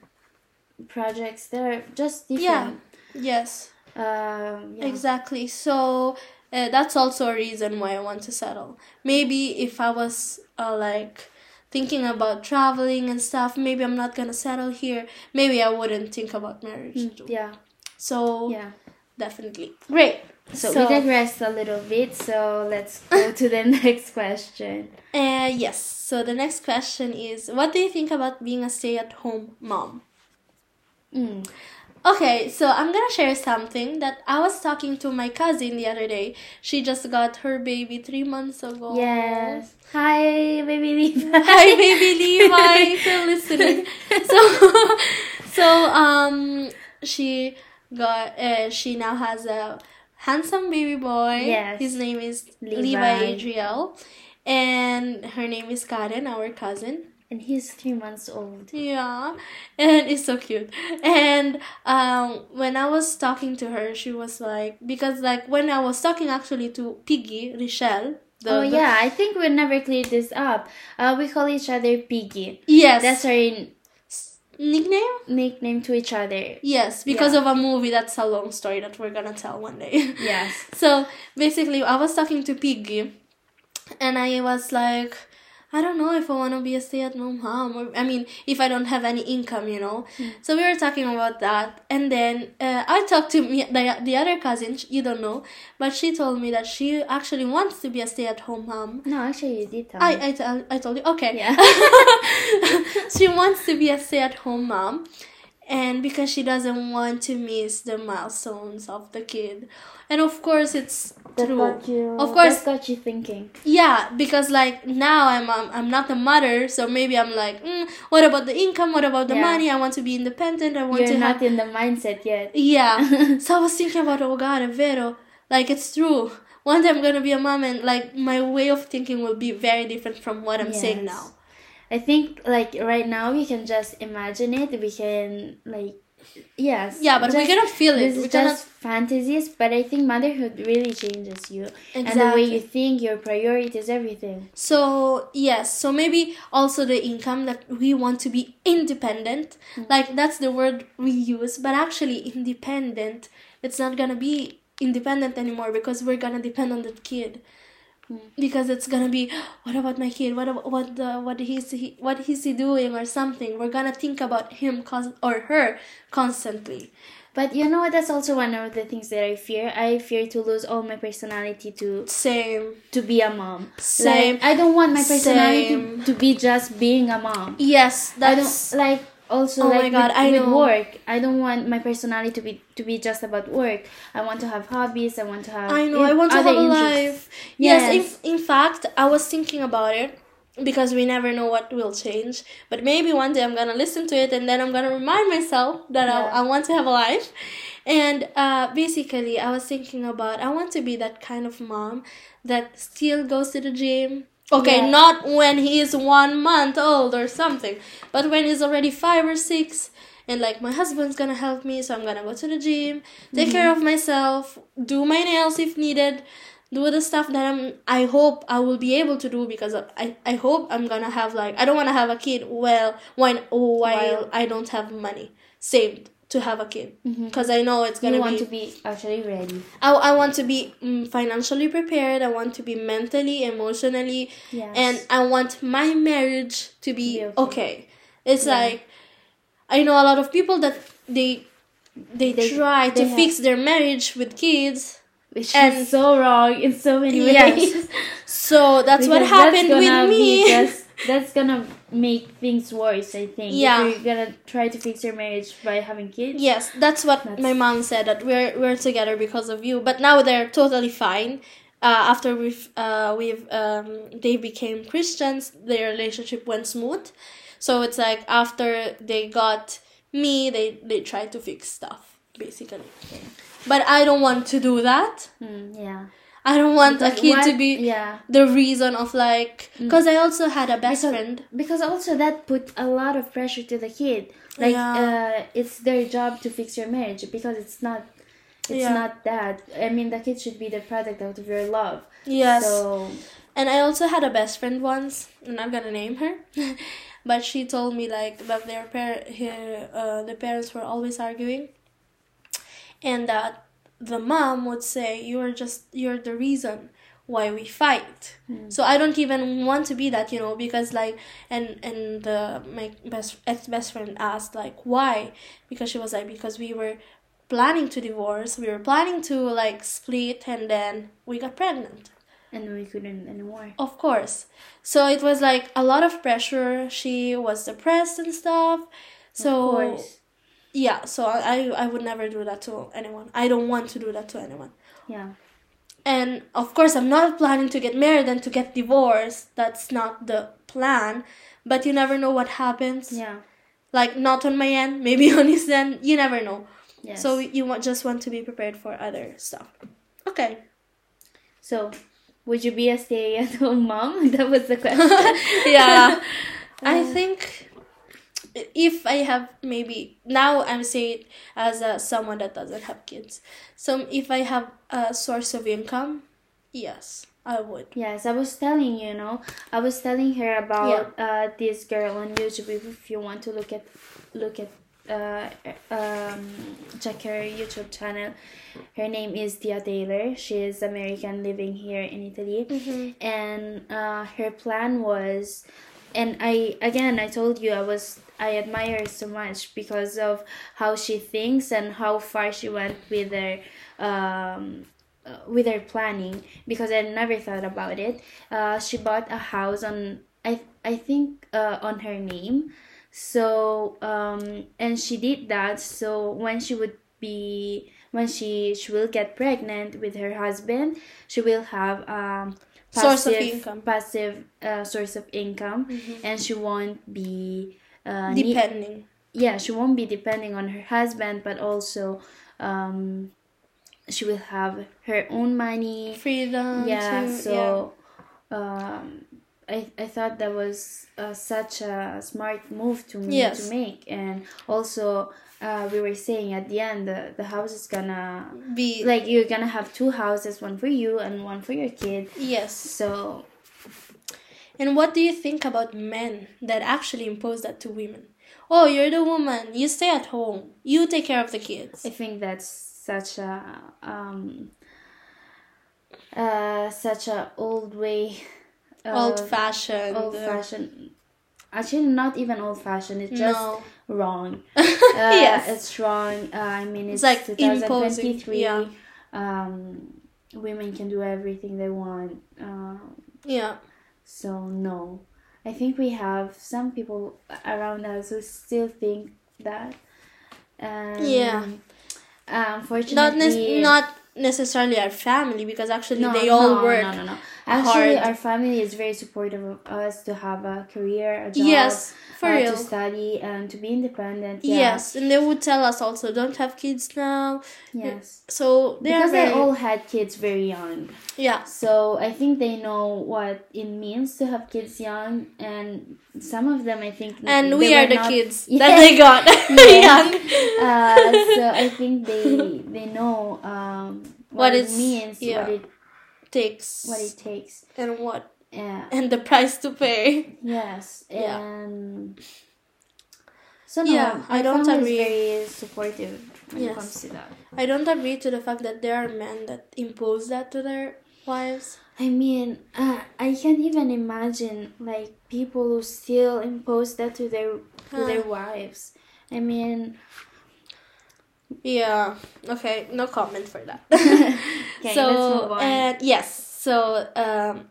[SPEAKER 2] projects that are just different. Yeah.
[SPEAKER 1] Yes,
[SPEAKER 2] Um yeah.
[SPEAKER 1] exactly. So uh, that's also a reason why I want to settle. Maybe if I was uh, like thinking about traveling and stuff, maybe I'm not gonna settle here. Maybe I wouldn't think about marriage. too.
[SPEAKER 2] yeah.
[SPEAKER 1] So
[SPEAKER 2] Yeah.
[SPEAKER 1] definitely great.
[SPEAKER 2] So, we digressed a little bit, so let's go to the next question.
[SPEAKER 1] Uh, yes. So the next question is, what do you think about being a stay-at-home mom?
[SPEAKER 2] Mm.
[SPEAKER 1] Okay, so I'm gonna share something that I was talking to my cousin the other day. She just got her baby three months ago.
[SPEAKER 2] Yes. Hi, baby Levi.
[SPEAKER 1] Hi, baby Levi, if you're listening. So, so um, she got uh, she now has a handsome baby boy.
[SPEAKER 2] Yes.
[SPEAKER 1] His name is
[SPEAKER 2] Levi.
[SPEAKER 1] Levi Adriel, and her name is Karen, our cousin.
[SPEAKER 2] And he's three months old.
[SPEAKER 1] Yeah, and it's so cute. And um, when I was talking to her, she was like, because like when I was talking actually to Piggy Richelle. The,
[SPEAKER 2] oh
[SPEAKER 1] the-
[SPEAKER 2] yeah, I think we never cleared this up. Uh, we call each other Piggy.
[SPEAKER 1] Yes.
[SPEAKER 2] That's our
[SPEAKER 1] nickname.
[SPEAKER 2] nickname to each other.
[SPEAKER 1] Yes, because
[SPEAKER 2] Yeah.
[SPEAKER 1] of a movie that's a long story that we're gonna tell one day.
[SPEAKER 2] Yes.
[SPEAKER 1] so basically, I was talking to Piggy, and I was like, I don't know if I want to be a stay-at-home mom, or I mean, if I don't have any income, you know. So we were talking about that, and then uh, I talked to me the the other cousin. You don't know, but she told me that she actually wants to be a stay-at-home mom.
[SPEAKER 2] No, actually, you did tell
[SPEAKER 1] I
[SPEAKER 2] me.
[SPEAKER 1] I, tell- I told you okay.
[SPEAKER 2] Yeah.
[SPEAKER 1] she wants to be a stay-at-home mom and because she doesn't want to miss the milestones of the kid. And of course it's true.
[SPEAKER 2] you.
[SPEAKER 1] Of course-
[SPEAKER 2] That got you thinking.
[SPEAKER 1] yeah because like now i'm i'm, I'm not a mother so maybe i'm like mm, what about the income? What about the
[SPEAKER 2] Yeah.
[SPEAKER 1] money? I want to be independent. I want
[SPEAKER 2] You're
[SPEAKER 1] to
[SPEAKER 2] not
[SPEAKER 1] have
[SPEAKER 2] in the mindset yet.
[SPEAKER 1] yeah. So i was thinking about oh god vero. Like it's true. One day i'm gonna be a mom and like my way of thinking will be very different from what i'm saying now
[SPEAKER 2] I think like right now we can just imagine it. We can like yes.
[SPEAKER 1] yeah but we
[SPEAKER 2] just-
[SPEAKER 1] cannot feel it
[SPEAKER 2] This
[SPEAKER 1] we
[SPEAKER 2] is
[SPEAKER 1] cannot
[SPEAKER 2] just fantasies, but I think motherhood really changes you and the way you think, your priorities, everything.
[SPEAKER 1] So yes, so maybe also the income that we want to be independent. Mm. Like that's the word we use, but actually independent, it's not gonna be independent anymore because we're gonna depend on the kid. Because it's gonna be, what about my kid? What about, what the what he's he what is he doing or something? We're gonna think about him cons- or her constantly.
[SPEAKER 2] But you know what? That's also one of the things that I fear. I fear to lose all my personality to
[SPEAKER 1] Same,
[SPEAKER 2] to be a mom.
[SPEAKER 1] Same.
[SPEAKER 2] Like I don't want my personality
[SPEAKER 1] Same.
[SPEAKER 2] to be just being a mom.
[SPEAKER 1] yes,
[SPEAKER 2] I
[SPEAKER 1] that's
[SPEAKER 2] don't like also
[SPEAKER 1] Oh my
[SPEAKER 2] like
[SPEAKER 1] God,
[SPEAKER 2] with,
[SPEAKER 1] I
[SPEAKER 2] with
[SPEAKER 1] know.
[SPEAKER 2] work. I don't want my personality to be to be just about work. I want to have hobbies. I want to have
[SPEAKER 1] I know. I want to have a life. Yes.
[SPEAKER 2] Yes.
[SPEAKER 1] in, in fact, I was thinking about it because we never know what will change. But maybe one day I'm gonna listen to it and then I'm gonna remind myself that
[SPEAKER 2] Yeah.
[SPEAKER 1] I, I want to have a life. And uh, basically, I was thinking about I want to be that kind of mom that still goes to the gym. Okay,
[SPEAKER 2] Yeah.
[SPEAKER 1] not when he is one month old or something, but when he's already five or six. And like my husband's gonna help me, so I'm gonna go to the gym, take mm-hmm. care of myself, do my nails if needed, do the stuff that I'm. I hope I will be able to do because I I hope I'm gonna have like I don't want to have a kid well when oh, while
[SPEAKER 2] While-
[SPEAKER 1] I don't have money saved to have a kid because I know it's gonna
[SPEAKER 2] You want
[SPEAKER 1] be
[SPEAKER 2] to be actually ready.
[SPEAKER 1] I, I want to be mm, financially prepared. I want to be mentally, emotionally,
[SPEAKER 2] Yes.
[SPEAKER 1] and I want my marriage to be,
[SPEAKER 2] Be
[SPEAKER 1] okay.
[SPEAKER 2] okay.
[SPEAKER 1] It's
[SPEAKER 2] Yeah.
[SPEAKER 1] like I know a lot of people that they they,
[SPEAKER 2] They-
[SPEAKER 1] try
[SPEAKER 2] they
[SPEAKER 1] to
[SPEAKER 2] have-
[SPEAKER 1] fix their marriage with kids.
[SPEAKER 2] Which
[SPEAKER 1] and-
[SPEAKER 2] is so wrong in so many ways.
[SPEAKER 1] Yes. So that's what happened
[SPEAKER 2] that's
[SPEAKER 1] with me.
[SPEAKER 2] just- that's gonna make things worse. I think.
[SPEAKER 1] Yeah.
[SPEAKER 2] If you're gonna try to fix your marriage by having kids.
[SPEAKER 1] Yes, that's what
[SPEAKER 2] That's-
[SPEAKER 1] my mom said that we're we're together because of you. But now they're totally fine. Uh, after we've uh, we've um, they became Christians, their relationship went smooth. So it's like after they got me, they they tried to fix stuff basically. But I don't want to do that.
[SPEAKER 2] Mm, yeah.
[SPEAKER 1] I don't want a
[SPEAKER 2] Because
[SPEAKER 1] kid to be
[SPEAKER 2] Yeah.
[SPEAKER 1] the reason of like because I also had a best
[SPEAKER 2] Because-
[SPEAKER 1] friend.
[SPEAKER 2] Because also that put a lot of pressure to the kid. Like
[SPEAKER 1] Yeah.
[SPEAKER 2] uh, it's their job to fix your marriage because it's not. It's
[SPEAKER 1] Yeah.
[SPEAKER 2] not that. I mean, the kid should be the product out of your love.
[SPEAKER 1] Yes.
[SPEAKER 2] So
[SPEAKER 1] And I also had a best friend once. And I'm gonna name her, but she told me like that their par- her, uh, the parents were always arguing, and that the mom would say, "You're just you're the reason why we fight." Hmm. So I don't even want to be that, you know, because like and and the my best ex best friend asked like why, because she was like because we were planning to divorce, we were planning to like split, and then we got pregnant.
[SPEAKER 2] and we couldn't anymore.
[SPEAKER 1] Of course. So it was like a lot of pressure. She was depressed and stuff. So
[SPEAKER 2] of course.
[SPEAKER 1] Yeah so I, I would never do that to anyone i don't want to do that to anyone
[SPEAKER 2] Yeah.
[SPEAKER 1] and of course i'm not planning to get married and to get divorced that's not the plan but you never know what happens
[SPEAKER 2] Yeah.
[SPEAKER 1] like not on my end maybe on his end you never know
[SPEAKER 2] Yes.
[SPEAKER 1] so you want, just want to be prepared for other stuff okay
[SPEAKER 2] So, would you be a stay-at-home mom? That was the question.
[SPEAKER 1] yeah i
[SPEAKER 2] Uh.
[SPEAKER 1] think if i have maybe now i'm saying as a, someone that doesn't have kids so if i have a source of income yes i would
[SPEAKER 2] Yes, I was telling you, know, I was telling her about uh, this girl on YouTube. If, if you want to look at, look at, uh, um, check her YouTube channel. Her name is Tia Taylor. She is American living here in Italy, and uh, her plan was, and I again I told you I was I admire her so much because of how she thinks and how far she went with her. Um, uh, with her planning because I never thought about it. Uh, she bought a house on I I think uh, on her name, so um, and she did that. So when she would be when she she will get pregnant with her husband, she will have um
[SPEAKER 1] Source of income.
[SPEAKER 2] passive uh, source of income, and she won't be uh,
[SPEAKER 1] depending.
[SPEAKER 2] Yeah she won't be depending on her husband but also um she will have her own money.
[SPEAKER 1] Freedom
[SPEAKER 2] yeah. so um I, I thought that was uh, such a smart move to
[SPEAKER 1] Yes.
[SPEAKER 2] to make. And also uh, we were saying at the end the, the house is gonna
[SPEAKER 1] be
[SPEAKER 2] like you're gonna have two houses one for you and one for your kid
[SPEAKER 1] yes
[SPEAKER 2] so
[SPEAKER 1] And what do you think about men that actually impose that to women? Oh, you're the woman. You stay at home. You take care of the kids.
[SPEAKER 2] I think that's such a um uh such a old way
[SPEAKER 1] Old fashioned.
[SPEAKER 2] old fashioned actually not even old fashioned it's just
[SPEAKER 1] No.
[SPEAKER 2] Wrong uh,
[SPEAKER 1] Yes.
[SPEAKER 2] it's wrong uh, i mean it's,
[SPEAKER 1] It's like imposing,
[SPEAKER 2] 2023
[SPEAKER 1] yeah.
[SPEAKER 2] um women can do everything they want uh,
[SPEAKER 1] Yeah.
[SPEAKER 2] so no i think we have some people around us who still think that um,
[SPEAKER 1] Yeah.
[SPEAKER 2] unfortunately
[SPEAKER 1] Not nec- not necessarily our family because actually
[SPEAKER 2] no,
[SPEAKER 1] they all
[SPEAKER 2] no,
[SPEAKER 1] work.
[SPEAKER 2] No, no, no. Actually,
[SPEAKER 1] hard.
[SPEAKER 2] our family is very supportive of us to have a career, a job,
[SPEAKER 1] Yes, for
[SPEAKER 2] uh,
[SPEAKER 1] real.
[SPEAKER 2] to study and to be independent. Yeah.
[SPEAKER 1] Yes, and they would tell us also don't have kids now.
[SPEAKER 2] Yes.
[SPEAKER 1] So they
[SPEAKER 2] Because
[SPEAKER 1] very
[SPEAKER 2] they all had kids very young,
[SPEAKER 1] yeah.
[SPEAKER 2] so I think they know what it means to have kids young, and some of them, I think,
[SPEAKER 1] And we are the
[SPEAKER 2] not-
[SPEAKER 1] kids
[SPEAKER 2] Yeah.
[SPEAKER 1] that they got young.
[SPEAKER 2] uh, so I think they they know um,
[SPEAKER 1] What
[SPEAKER 2] what, it means,
[SPEAKER 1] yeah.
[SPEAKER 2] what it
[SPEAKER 1] Takes
[SPEAKER 2] what it takes.
[SPEAKER 1] and what
[SPEAKER 2] Yeah.
[SPEAKER 1] and the price to pay.
[SPEAKER 2] Yes,
[SPEAKER 1] Yeah.
[SPEAKER 2] and so no,
[SPEAKER 1] Yeah, I don't agree.
[SPEAKER 2] very supportive when
[SPEAKER 1] Yes.
[SPEAKER 2] it comes to that.
[SPEAKER 1] I don't agree to the fact that there are men that impose that to their wives.
[SPEAKER 2] I mean, uh, I can't even imagine like people who still impose that to their to their wives. I mean,
[SPEAKER 1] Yeah. Okay. No comment for that.
[SPEAKER 2] okay,
[SPEAKER 1] so
[SPEAKER 2] let's move on.
[SPEAKER 1] and yes. So um,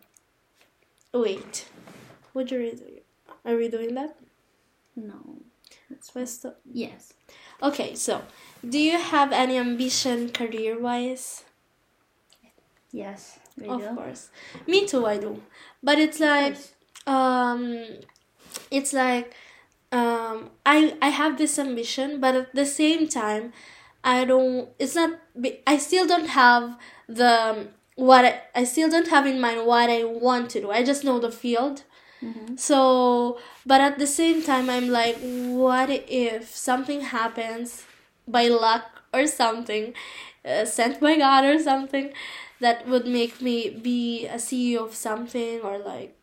[SPEAKER 1] wait. Would you read? Are we doing that?
[SPEAKER 2] no, that's yes.
[SPEAKER 1] Okay. So, do you have any ambition career-wise?
[SPEAKER 2] Yes,
[SPEAKER 1] Of
[SPEAKER 2] do.
[SPEAKER 1] course. Me too. I do. But it's like um it's like um i i have this ambition but at the same time i don't it's not i still don't have the what I, I still don't have in mind what i want to do i just know the field. So but at the same time i'm like what if something happens by luck or something uh, sent by god or something that would make me be a ceo of something or like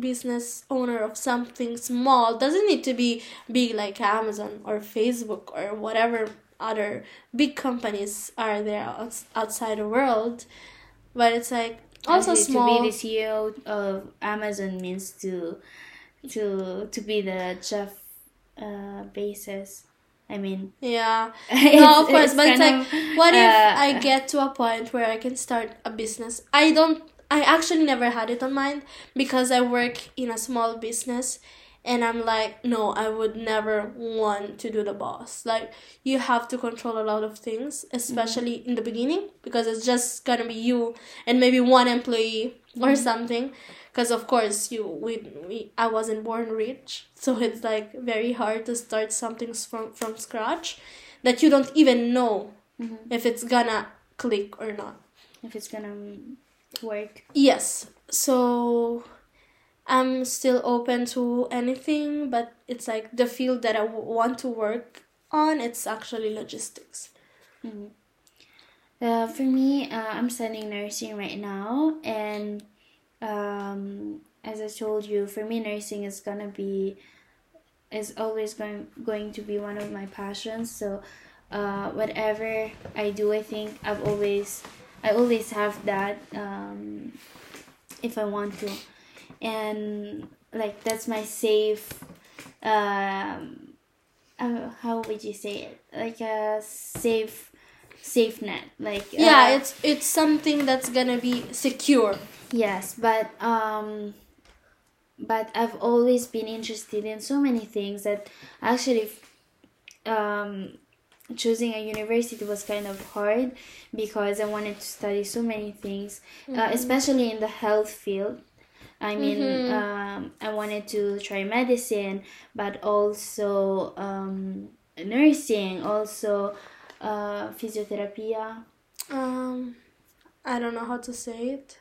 [SPEAKER 1] business owner of something small? Doesn't need to be big like amazon or facebook or whatever other big companies are there outside the world but it's like also
[SPEAKER 2] Actually,
[SPEAKER 1] small
[SPEAKER 2] to be the CEO of Amazon means to to to be the Jeff uh, Bezos. I mean,
[SPEAKER 1] yeah no of course but it's like
[SPEAKER 2] of,
[SPEAKER 1] what if
[SPEAKER 2] uh,
[SPEAKER 1] i get to a point where i can start a business i don't i actually never had it on mind because i work in a small business and I'm like, no, I would never want to do the boss. Like, you have to control a lot of things, mm-hmm. especially in the beginning, because it's just gonna be you and maybe one employee or mm-hmm. something. Because of course, you we, we I wasn't born rich, so it's like very hard to start something from from scratch that you don't even know mm-hmm. if it's gonna click or not.
[SPEAKER 2] If it's gonna work.
[SPEAKER 1] Yes. So I'm still open to anything, but it's like the field that I want to work on, it's actually logistics.
[SPEAKER 2] Uh, for me, uh, I'm studying nursing right now, and um, as I told you, for me, nursing is gonna be is always going going to be one of my passions. So, uh, whatever I do, I think I've always I always have that um, if I want to, and like that's my safe. Um, uh, how would you say it? Like a safe safe net like
[SPEAKER 1] Yeah,
[SPEAKER 2] uh,
[SPEAKER 1] it's it's something that's gonna be secure.
[SPEAKER 2] yes but um but i've always been interested in so many things that actually um choosing a university was kind of hard because i wanted to study so many things uh, especially in the health field i mean um, i wanted to try medicine but also um, nursing also uh, physiotherapy
[SPEAKER 1] Um, I don't know how to say it.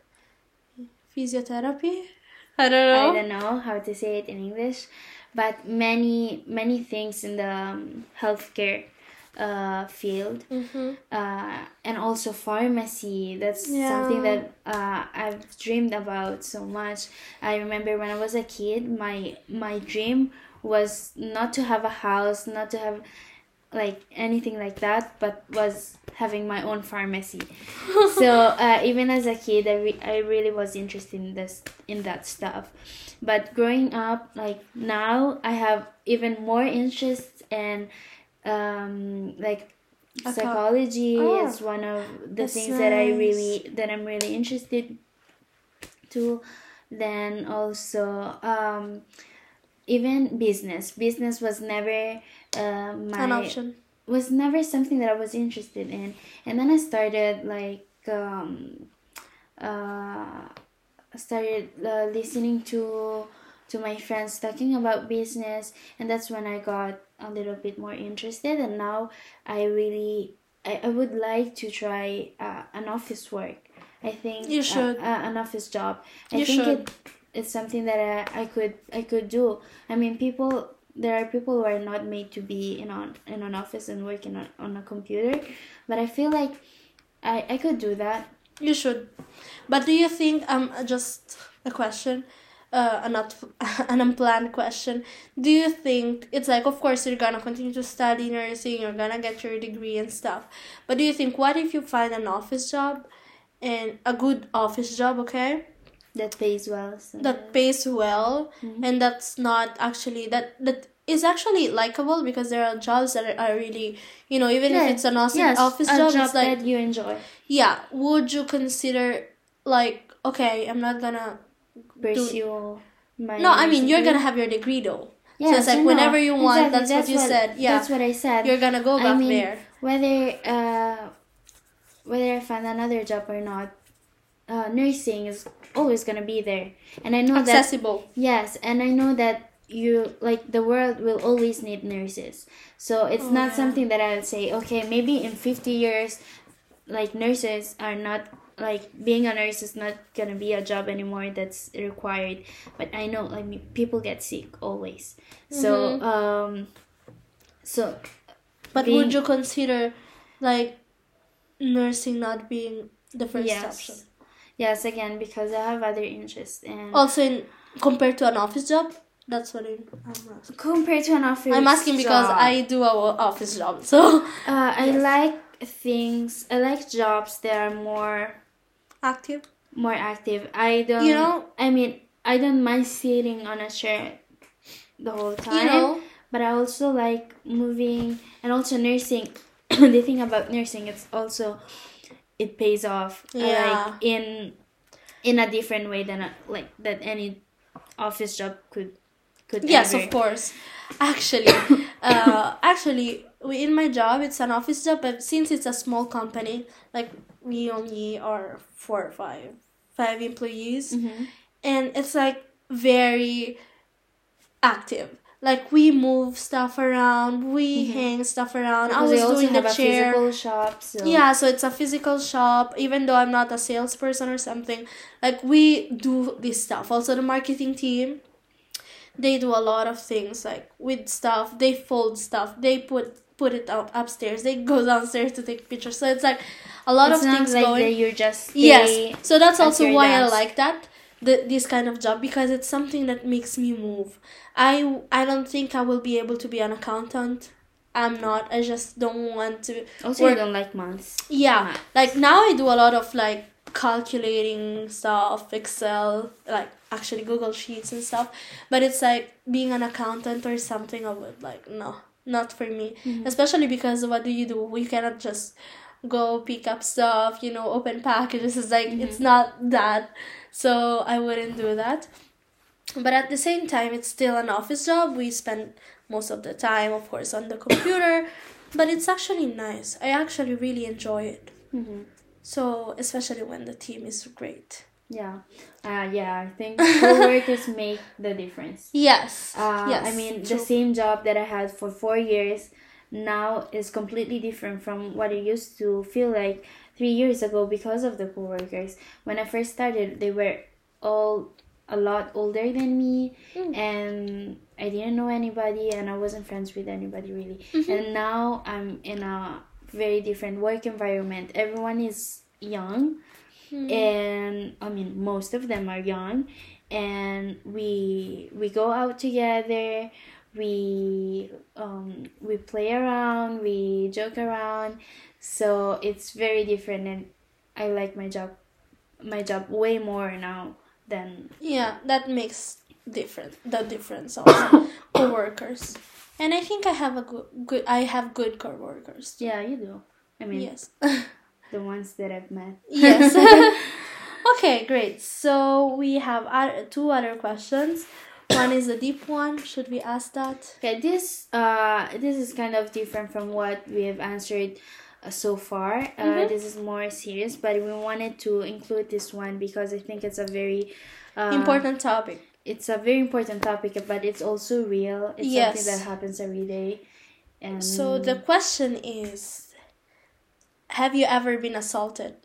[SPEAKER 1] Physiotherapy. I don't know.
[SPEAKER 2] I don't know how to say it in English, but many many things in the um, healthcare uh, field,
[SPEAKER 1] Mm-hmm.
[SPEAKER 2] uh, and also pharmacy. That's
[SPEAKER 1] Yeah.
[SPEAKER 2] something that uh, I've dreamed about so much. I remember when I was a kid, my my dream was not to have a house, not to have like anything like that, but was having my own pharmacy. so uh, even as a kid, I, re- I really was interested in this in that stuff. But growing up, like now, I have even more interest in um, like psychology
[SPEAKER 1] Oh,
[SPEAKER 2] is one of the things that I really that I'm really interested to. Then also um, even business. Business was never uh, my
[SPEAKER 1] An option.
[SPEAKER 2] was never something that I was interested in. And then I started like um uh started uh, listening to to my friends talking about business and that's when I got a little bit more interested and now I really I, I would like to try uh, an office work. I think
[SPEAKER 1] You
[SPEAKER 2] uh,
[SPEAKER 1] should.
[SPEAKER 2] uh, an office job. I
[SPEAKER 1] You
[SPEAKER 2] think
[SPEAKER 1] should.
[SPEAKER 2] it it's something that I, I could I could do. I mean, people there are people who are not made to be in on in an office and working on, on a computer, but I feel like I I could do that.
[SPEAKER 1] You should. But do you think um just a question, uh, not an unplanned question? Do you think it's like of course you're gonna continue to study nursing, you're gonna get your degree and stuff, but do you think what if you find an office job, and a good office job, okay,
[SPEAKER 2] That pays well. So.
[SPEAKER 1] that pays well, and that's not actually that that is actually likable because there are jobs that are, really you know even
[SPEAKER 2] Yeah,
[SPEAKER 1] if it's an awesome
[SPEAKER 2] yes,
[SPEAKER 1] office job,
[SPEAKER 2] job
[SPEAKER 1] it's like
[SPEAKER 2] that you enjoy.
[SPEAKER 1] yeah would you consider like okay i'm not gonna
[SPEAKER 2] Pursue my.
[SPEAKER 1] no i mean you're gonna have your degree though
[SPEAKER 2] Yeah,
[SPEAKER 1] so it's like
[SPEAKER 2] know.
[SPEAKER 1] whenever you want
[SPEAKER 2] Exactly,
[SPEAKER 1] that's, what you said yeah
[SPEAKER 2] That's what I said.
[SPEAKER 1] you're gonna go back
[SPEAKER 2] I mean,
[SPEAKER 1] there
[SPEAKER 2] whether uh, whether I find another job or not, uh, nursing is always gonna be there, and I know that
[SPEAKER 1] accessible
[SPEAKER 2] yes, and I know that you like the world will always need nurses. So it's
[SPEAKER 1] Oh,
[SPEAKER 2] not
[SPEAKER 1] yeah.
[SPEAKER 2] something that I'll say. Okay, maybe in fifty years, like nurses are not like being a nurse is not gonna be a job anymore that's required but i know mean people get sick always so
[SPEAKER 1] Mm-hmm.
[SPEAKER 2] um so
[SPEAKER 1] but
[SPEAKER 2] being-
[SPEAKER 1] would you consider like nursing not being the first
[SPEAKER 2] Yes.
[SPEAKER 1] option
[SPEAKER 2] Yes, again because I have other interests and
[SPEAKER 1] also in compared to an office job that's what I'm, I'm asking.
[SPEAKER 2] compared to an office.
[SPEAKER 1] I'm asking because
[SPEAKER 2] job,
[SPEAKER 1] I do a office job, so
[SPEAKER 2] uh, I
[SPEAKER 1] Yes.
[SPEAKER 2] like things. I like jobs that are more
[SPEAKER 1] active.
[SPEAKER 2] more active. I don't.
[SPEAKER 1] You know-
[SPEAKER 2] I mean, I don't mind sitting on a chair the whole time.
[SPEAKER 1] You know,
[SPEAKER 2] but I also like moving and also nursing. the thing about nursing, it's also it pays off. uh,
[SPEAKER 1] Yeah.
[SPEAKER 2] Like in in a different way than a, like that any office job could could
[SPEAKER 1] Yes,
[SPEAKER 2] ever.
[SPEAKER 1] of course. Actually, uh, actually, we, in my job, it's an office job, but since it's a small company, like we only are four or five, five employees,
[SPEAKER 2] Mhm.
[SPEAKER 1] and it's like very active. Like we move stuff around, we hang stuff around. I was
[SPEAKER 2] also
[SPEAKER 1] doing
[SPEAKER 2] have
[SPEAKER 1] the
[SPEAKER 2] a
[SPEAKER 1] chair.
[SPEAKER 2] physical shop. So
[SPEAKER 1] Yeah, so it's a physical shop. Even though I'm not a salesperson or something, like we do this stuff. Also, the marketing team, they do a lot of things like with stuff. They fold stuff. They put put it up upstairs. They go downstairs to take pictures. So it's like a lot
[SPEAKER 2] it's
[SPEAKER 1] of things
[SPEAKER 2] like
[SPEAKER 1] going.
[SPEAKER 2] you're just
[SPEAKER 1] Yes. So that's also why I like that. The, this kind of job because it's something that makes me move. I I don't think I will be able to be an accountant. I'm not. I just don't want to.
[SPEAKER 2] Also,
[SPEAKER 1] work-
[SPEAKER 2] you don't like months.
[SPEAKER 1] Yeah,
[SPEAKER 2] Maths.
[SPEAKER 1] like now I do a lot of like calculating stuff, Excel, like actually Google Sheets and stuff. But it's like being an accountant or something. I would like no, not for me. Especially because what do you do? we cannot just go pick up stuff. You know, open packages. It's like it's not that. So I wouldn't do that. But at the same time, it's still an office job. We spend most of the time, of course, on the computer. But it's actually nice. I actually really enjoy it.
[SPEAKER 2] Mhm.
[SPEAKER 1] So, especially when the team is great.
[SPEAKER 2] Yeah. Uh, yeah, I think coworkers make the difference.
[SPEAKER 1] Yes.
[SPEAKER 2] Uh,
[SPEAKER 1] yes.
[SPEAKER 2] I mean,
[SPEAKER 1] true.
[SPEAKER 2] the same job that I had for four years now is completely different from what it used to feel like three years ago because of the coworkers. When I first started, they were all a lot older than me,
[SPEAKER 1] Mm.
[SPEAKER 2] and I didn't know anybody, and I wasn't friends with anybody really.
[SPEAKER 1] Mm-hmm.
[SPEAKER 2] And now I'm in a very different work environment. Everyone is young
[SPEAKER 1] Mm.
[SPEAKER 2] and I mean most of them are young and we we go out together we um we play around we joke around so it's very different and I like my job my job way more now than
[SPEAKER 1] Yeah, that makes different the difference also. co-workers. And I think I have a good, good I have good co-workers.
[SPEAKER 2] yeah you do I mean
[SPEAKER 1] Yes.
[SPEAKER 2] the ones that I've met
[SPEAKER 1] yes. okay, great. So we have other, two other questions. One is a deep one. Should we ask that?
[SPEAKER 2] Okay, this uh this is kind of different from what we have answered uh, so far. Uh,
[SPEAKER 1] Mhm.
[SPEAKER 2] This is more serious, but we wanted to include this one because I think it's a very uh,
[SPEAKER 1] Important topic.
[SPEAKER 2] It's a very important topic, but it's also real. It's
[SPEAKER 1] Yes.
[SPEAKER 2] something that happens every day. And
[SPEAKER 1] So the question is Have you ever been assaulted?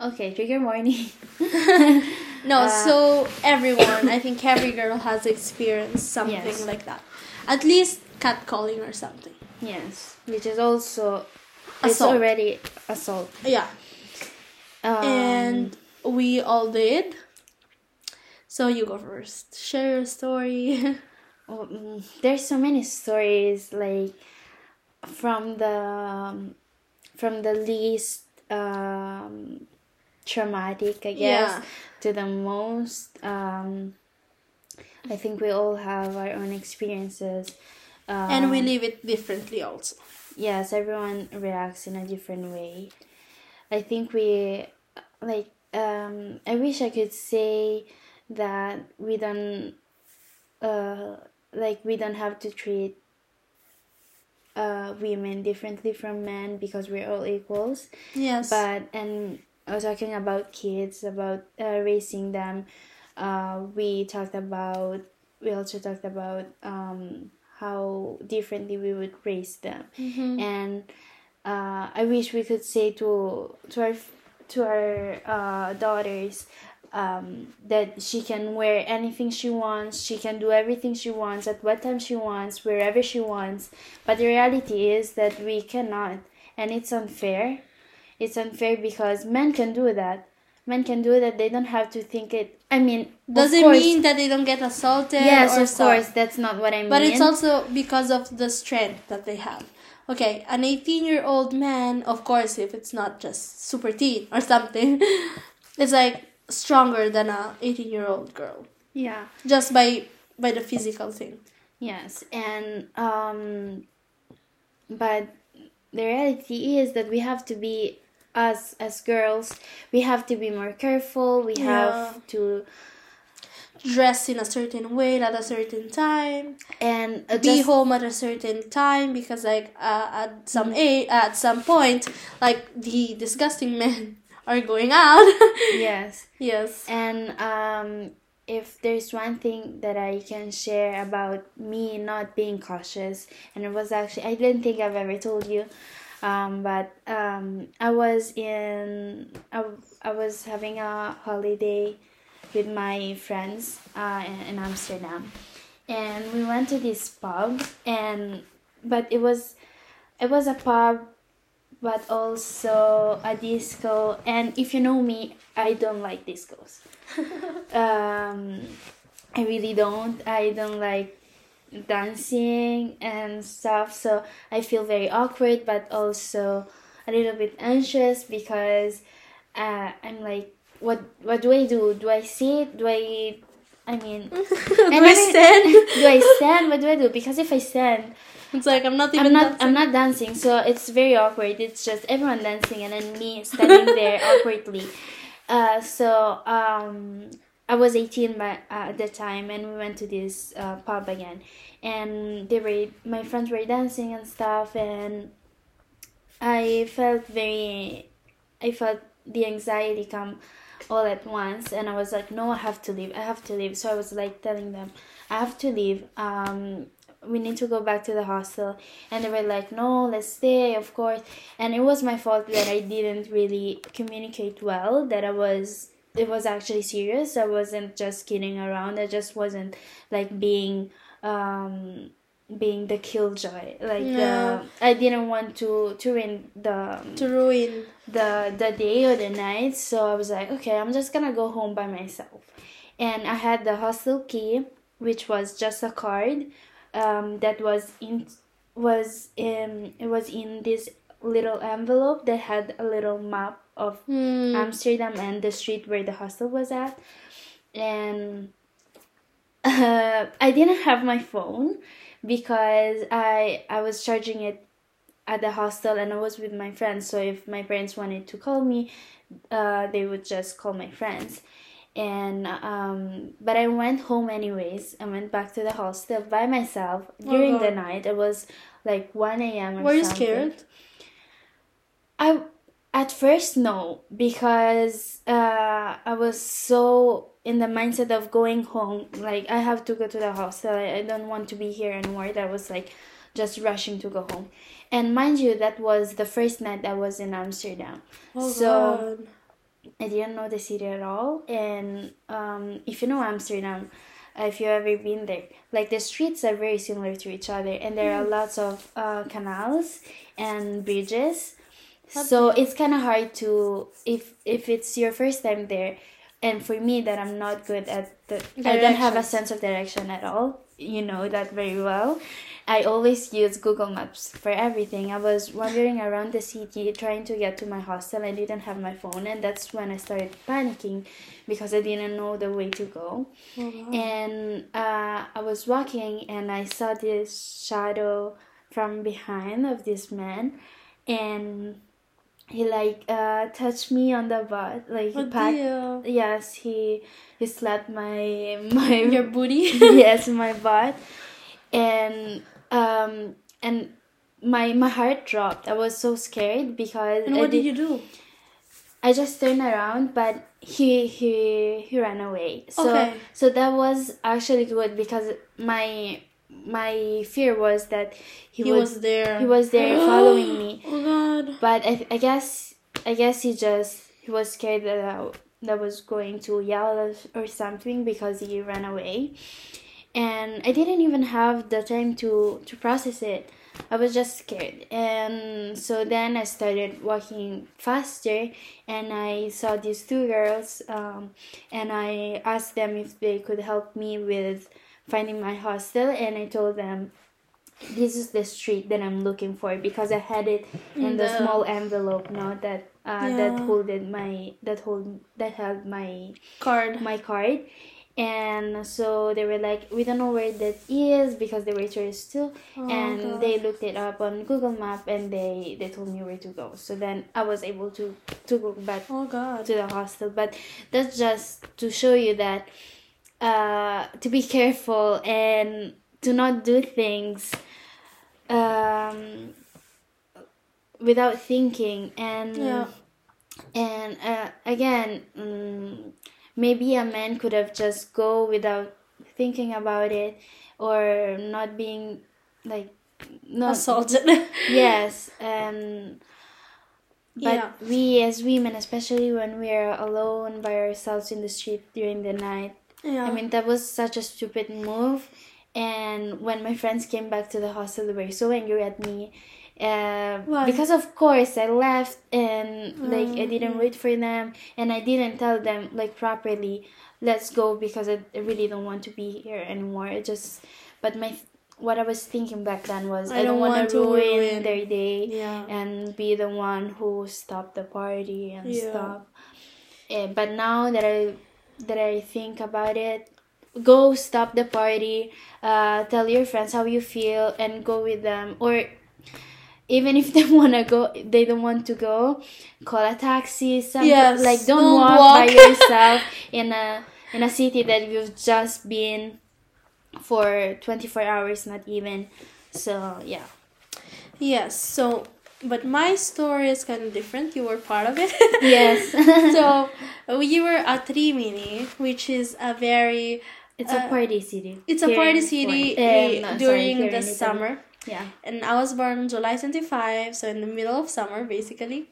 [SPEAKER 2] okay, trigger warning.
[SPEAKER 1] No,
[SPEAKER 2] Uh,
[SPEAKER 1] so everyone, I think every girl has experienced something
[SPEAKER 2] Yes.
[SPEAKER 1] like that. At least catcalling or something.
[SPEAKER 2] yes, which is also
[SPEAKER 1] assault.
[SPEAKER 2] it's already assault.
[SPEAKER 1] Yeah.
[SPEAKER 2] Um,
[SPEAKER 1] and we all did. So you go first. Share your story.
[SPEAKER 2] Oh, mm, there's so many stories like from the um, from the least um, traumatic i guess
[SPEAKER 1] Yeah.
[SPEAKER 2] to the most um, i think we all have our own experiences uh,
[SPEAKER 1] and we live it differently also.
[SPEAKER 2] yes everyone reacts in a different way i think we like um i wish i could say that we don't uh like we don't have to treat uh women differently from men because we're all equals
[SPEAKER 1] Yes.
[SPEAKER 2] but and I was talking about kids about uh, raising them uh we talked about we also talked about um how differently we would raise them
[SPEAKER 1] Mhm.
[SPEAKER 2] and uh, I wish we could say to to our to our uh, daughters um, that she can wear anything she wants, she can do everything she wants at what time she wants, wherever she wants. But the reality is that we cannot, and it's unfair. It's unfair because men can do that. Men can do that. They don't have to think it. I mean,
[SPEAKER 1] Does it
[SPEAKER 2] course-
[SPEAKER 1] mean that they don't get assaulted?
[SPEAKER 2] Yes,
[SPEAKER 1] or
[SPEAKER 2] of
[SPEAKER 1] stuff?
[SPEAKER 2] course. That's not what I mean.
[SPEAKER 1] But it's also because of the strength that they have. Okay, an 18 year old man, of course, if it's not just super teen or something, it's like stronger than a 18 year old girl
[SPEAKER 2] yeah.
[SPEAKER 1] just by by the physical thing.
[SPEAKER 2] Yes, and um, but the reality is that we have to be us as girls. We have to be more careful. We
[SPEAKER 1] Yeah.
[SPEAKER 2] have to
[SPEAKER 1] dress in a certain way at a certain time
[SPEAKER 2] and uh,
[SPEAKER 1] be home at a certain time because like uh, at some
[SPEAKER 2] Mm.
[SPEAKER 1] a at some point like the disgusting men are going out.
[SPEAKER 2] Yes.
[SPEAKER 1] Yes.
[SPEAKER 2] And um if there's one thing that I can share about me not being cautious, and it was actually I didn't think I've ever told you, um, but um, I was in I, I was having a holiday with my friends uh, in, in Amsterdam, and we went to this pub, and but it was it was a pub but also a disco. And if you know me i don't like discos. Um i really don't. I don't like dancing and stuff so i feel very awkward but also a little bit anxious because uh, i'm like what what do i do? Do i sit? Do i i mean
[SPEAKER 1] do
[SPEAKER 2] I
[SPEAKER 1] I stand?
[SPEAKER 2] do i stand? What do i do? Because if i stand
[SPEAKER 1] it's like i'm not even
[SPEAKER 2] I'm not.
[SPEAKER 1] dancing.
[SPEAKER 2] I'm not dancing, so it's very awkward. It's just everyone dancing and then me standing there awkwardly. Uh, so um, I was 18 by, uh, at the time, and we went to this uh, pub again, and they were my friends were dancing and stuff, and I felt very. I felt the anxiety come all at once, and I was like, no, I have to leave. I have to leave. So I was like telling them, I have to leave. Um, we need to go back to the hostel. And they were like no let's stay of course. And it was my fault that i didn't really communicate well that i was it was actually serious. I wasn't just kidding around. I just wasn't like being um being the killjoy. Like the, i didn't want to to ruin the
[SPEAKER 1] to ruin.
[SPEAKER 2] the the day or the night. So i was like okay i'm just gonna go home by myself. And i had the hostel key which was just a card um, that was in was in it was in this little envelope that had a little map of
[SPEAKER 1] Hmm.
[SPEAKER 2] amsterdam and the street where the hostel was at and uh, i didn't have my phone because i i was charging it at the hostel and I was with my friends. So if my parents wanted to call me, uh, they would just call my friends. And um, but I went home anyways. I went back to the hostel by myself during the night. It was like one a.m. or
[SPEAKER 1] were you
[SPEAKER 2] something.
[SPEAKER 1] scared
[SPEAKER 2] I at first no because uh, I was so in the mindset of going home. Like I have to go to the hostel. I, I don't want to be here anymore. That was like just rushing to go home. And mind you, that was the first night I was in Amsterdam.
[SPEAKER 1] oh
[SPEAKER 2] So-
[SPEAKER 1] god
[SPEAKER 2] I didn't know the city at all. And um, if you know Amsterdam, uh, if you've ever been there, like the streets are very similar to each other, and there are lots of uh, canals and bridges. So it's kind of hard to if if it's your first time there, and for me that I'm not good at the I don't have a sense of direction at all. You know that very well. I always use Google Maps for everything. I was wandering around the city trying to get to my hostel. I didn't have my phone, and that's when I started panicking because I didn't know the way to go.
[SPEAKER 1] Oh.
[SPEAKER 2] And uh, I was walking, and I saw this shadow from behind of this man, and he like uh, touched me on the butt, like
[SPEAKER 1] Oh,
[SPEAKER 2] pat. Yes, he he slapped my my
[SPEAKER 1] your booty
[SPEAKER 2] yes my butt and um and my my heart dropped. I was so scared because
[SPEAKER 1] and what did
[SPEAKER 2] did-
[SPEAKER 1] you do?
[SPEAKER 2] I just turned around but he he he ran away. So
[SPEAKER 1] Okay.
[SPEAKER 2] so that was actually good because my my fear was that he,
[SPEAKER 1] he
[SPEAKER 2] would
[SPEAKER 1] was there.
[SPEAKER 2] he was there following me.
[SPEAKER 1] Oh god.
[SPEAKER 2] But I, I guess I guess he just he was scared that I, that was going to yell or, or something because he ran away, and I didn't even have the time to to process it. I was just scared, and so then I started walking faster, and I saw these two girls, um, and I asked them if they could help me with finding my hostel, and I told them this is the street that I'm looking for because I had it in the,
[SPEAKER 1] the-
[SPEAKER 2] small envelope now that uh, that
[SPEAKER 1] Yeah.
[SPEAKER 2] holded my that hold that held my
[SPEAKER 1] card
[SPEAKER 2] my card and so they were like we don't know where that is because they were tourists too
[SPEAKER 1] Oh,
[SPEAKER 2] and
[SPEAKER 1] God.
[SPEAKER 2] they looked it up on google map and they they told me where to go so then i was able to to go back
[SPEAKER 1] oh god
[SPEAKER 2] to the hostel but that's just to show you that uh, to be careful and to not do things um, without thinking and
[SPEAKER 1] Yeah.
[SPEAKER 2] and uh, again mm, maybe a man could have just go without thinking about it or not being like not
[SPEAKER 1] Assaulted.
[SPEAKER 2] yes um but
[SPEAKER 1] Yeah.
[SPEAKER 2] we as women especially when we're alone by ourselves in the street during the night
[SPEAKER 1] yeah.
[SPEAKER 2] i mean that was such a stupid move and when my friends came back to the hostel they were so angry at me uh, because of course i left and like i didn't
[SPEAKER 1] Mm.
[SPEAKER 2] wait for them and i didn't tell them like properly let's go because i, I really don't want to be here anymore it just but my what i was thinking back then was i, don't, want to ruin,
[SPEAKER 1] ruin-
[SPEAKER 2] their day
[SPEAKER 1] yeah.
[SPEAKER 2] and be the one who stopped the party and
[SPEAKER 1] Yeah.
[SPEAKER 2] stuff. Eh, but now that I that I think about it, go stop the party. Uh, tell your friends how you feel and go with them. Or even if they wanna go, they don't want to go. Call a taxi. Something
[SPEAKER 1] Yes,
[SPEAKER 2] like don't,
[SPEAKER 1] don't
[SPEAKER 2] walk,
[SPEAKER 1] walk.
[SPEAKER 2] by yourself in a in a city that you've just been for 24 hours not even so yeah
[SPEAKER 1] Yes. So, but my story is kind of different. You were part of it.
[SPEAKER 2] yes
[SPEAKER 1] so we were at Rimini, which is a very
[SPEAKER 2] It's a
[SPEAKER 1] Uh,
[SPEAKER 2] party city.
[SPEAKER 1] it's a party city
[SPEAKER 2] no, sorry,
[SPEAKER 1] during
[SPEAKER 2] here
[SPEAKER 1] the summer.
[SPEAKER 2] Yeah.
[SPEAKER 1] and I was born July 25, so in the middle of summer, basically.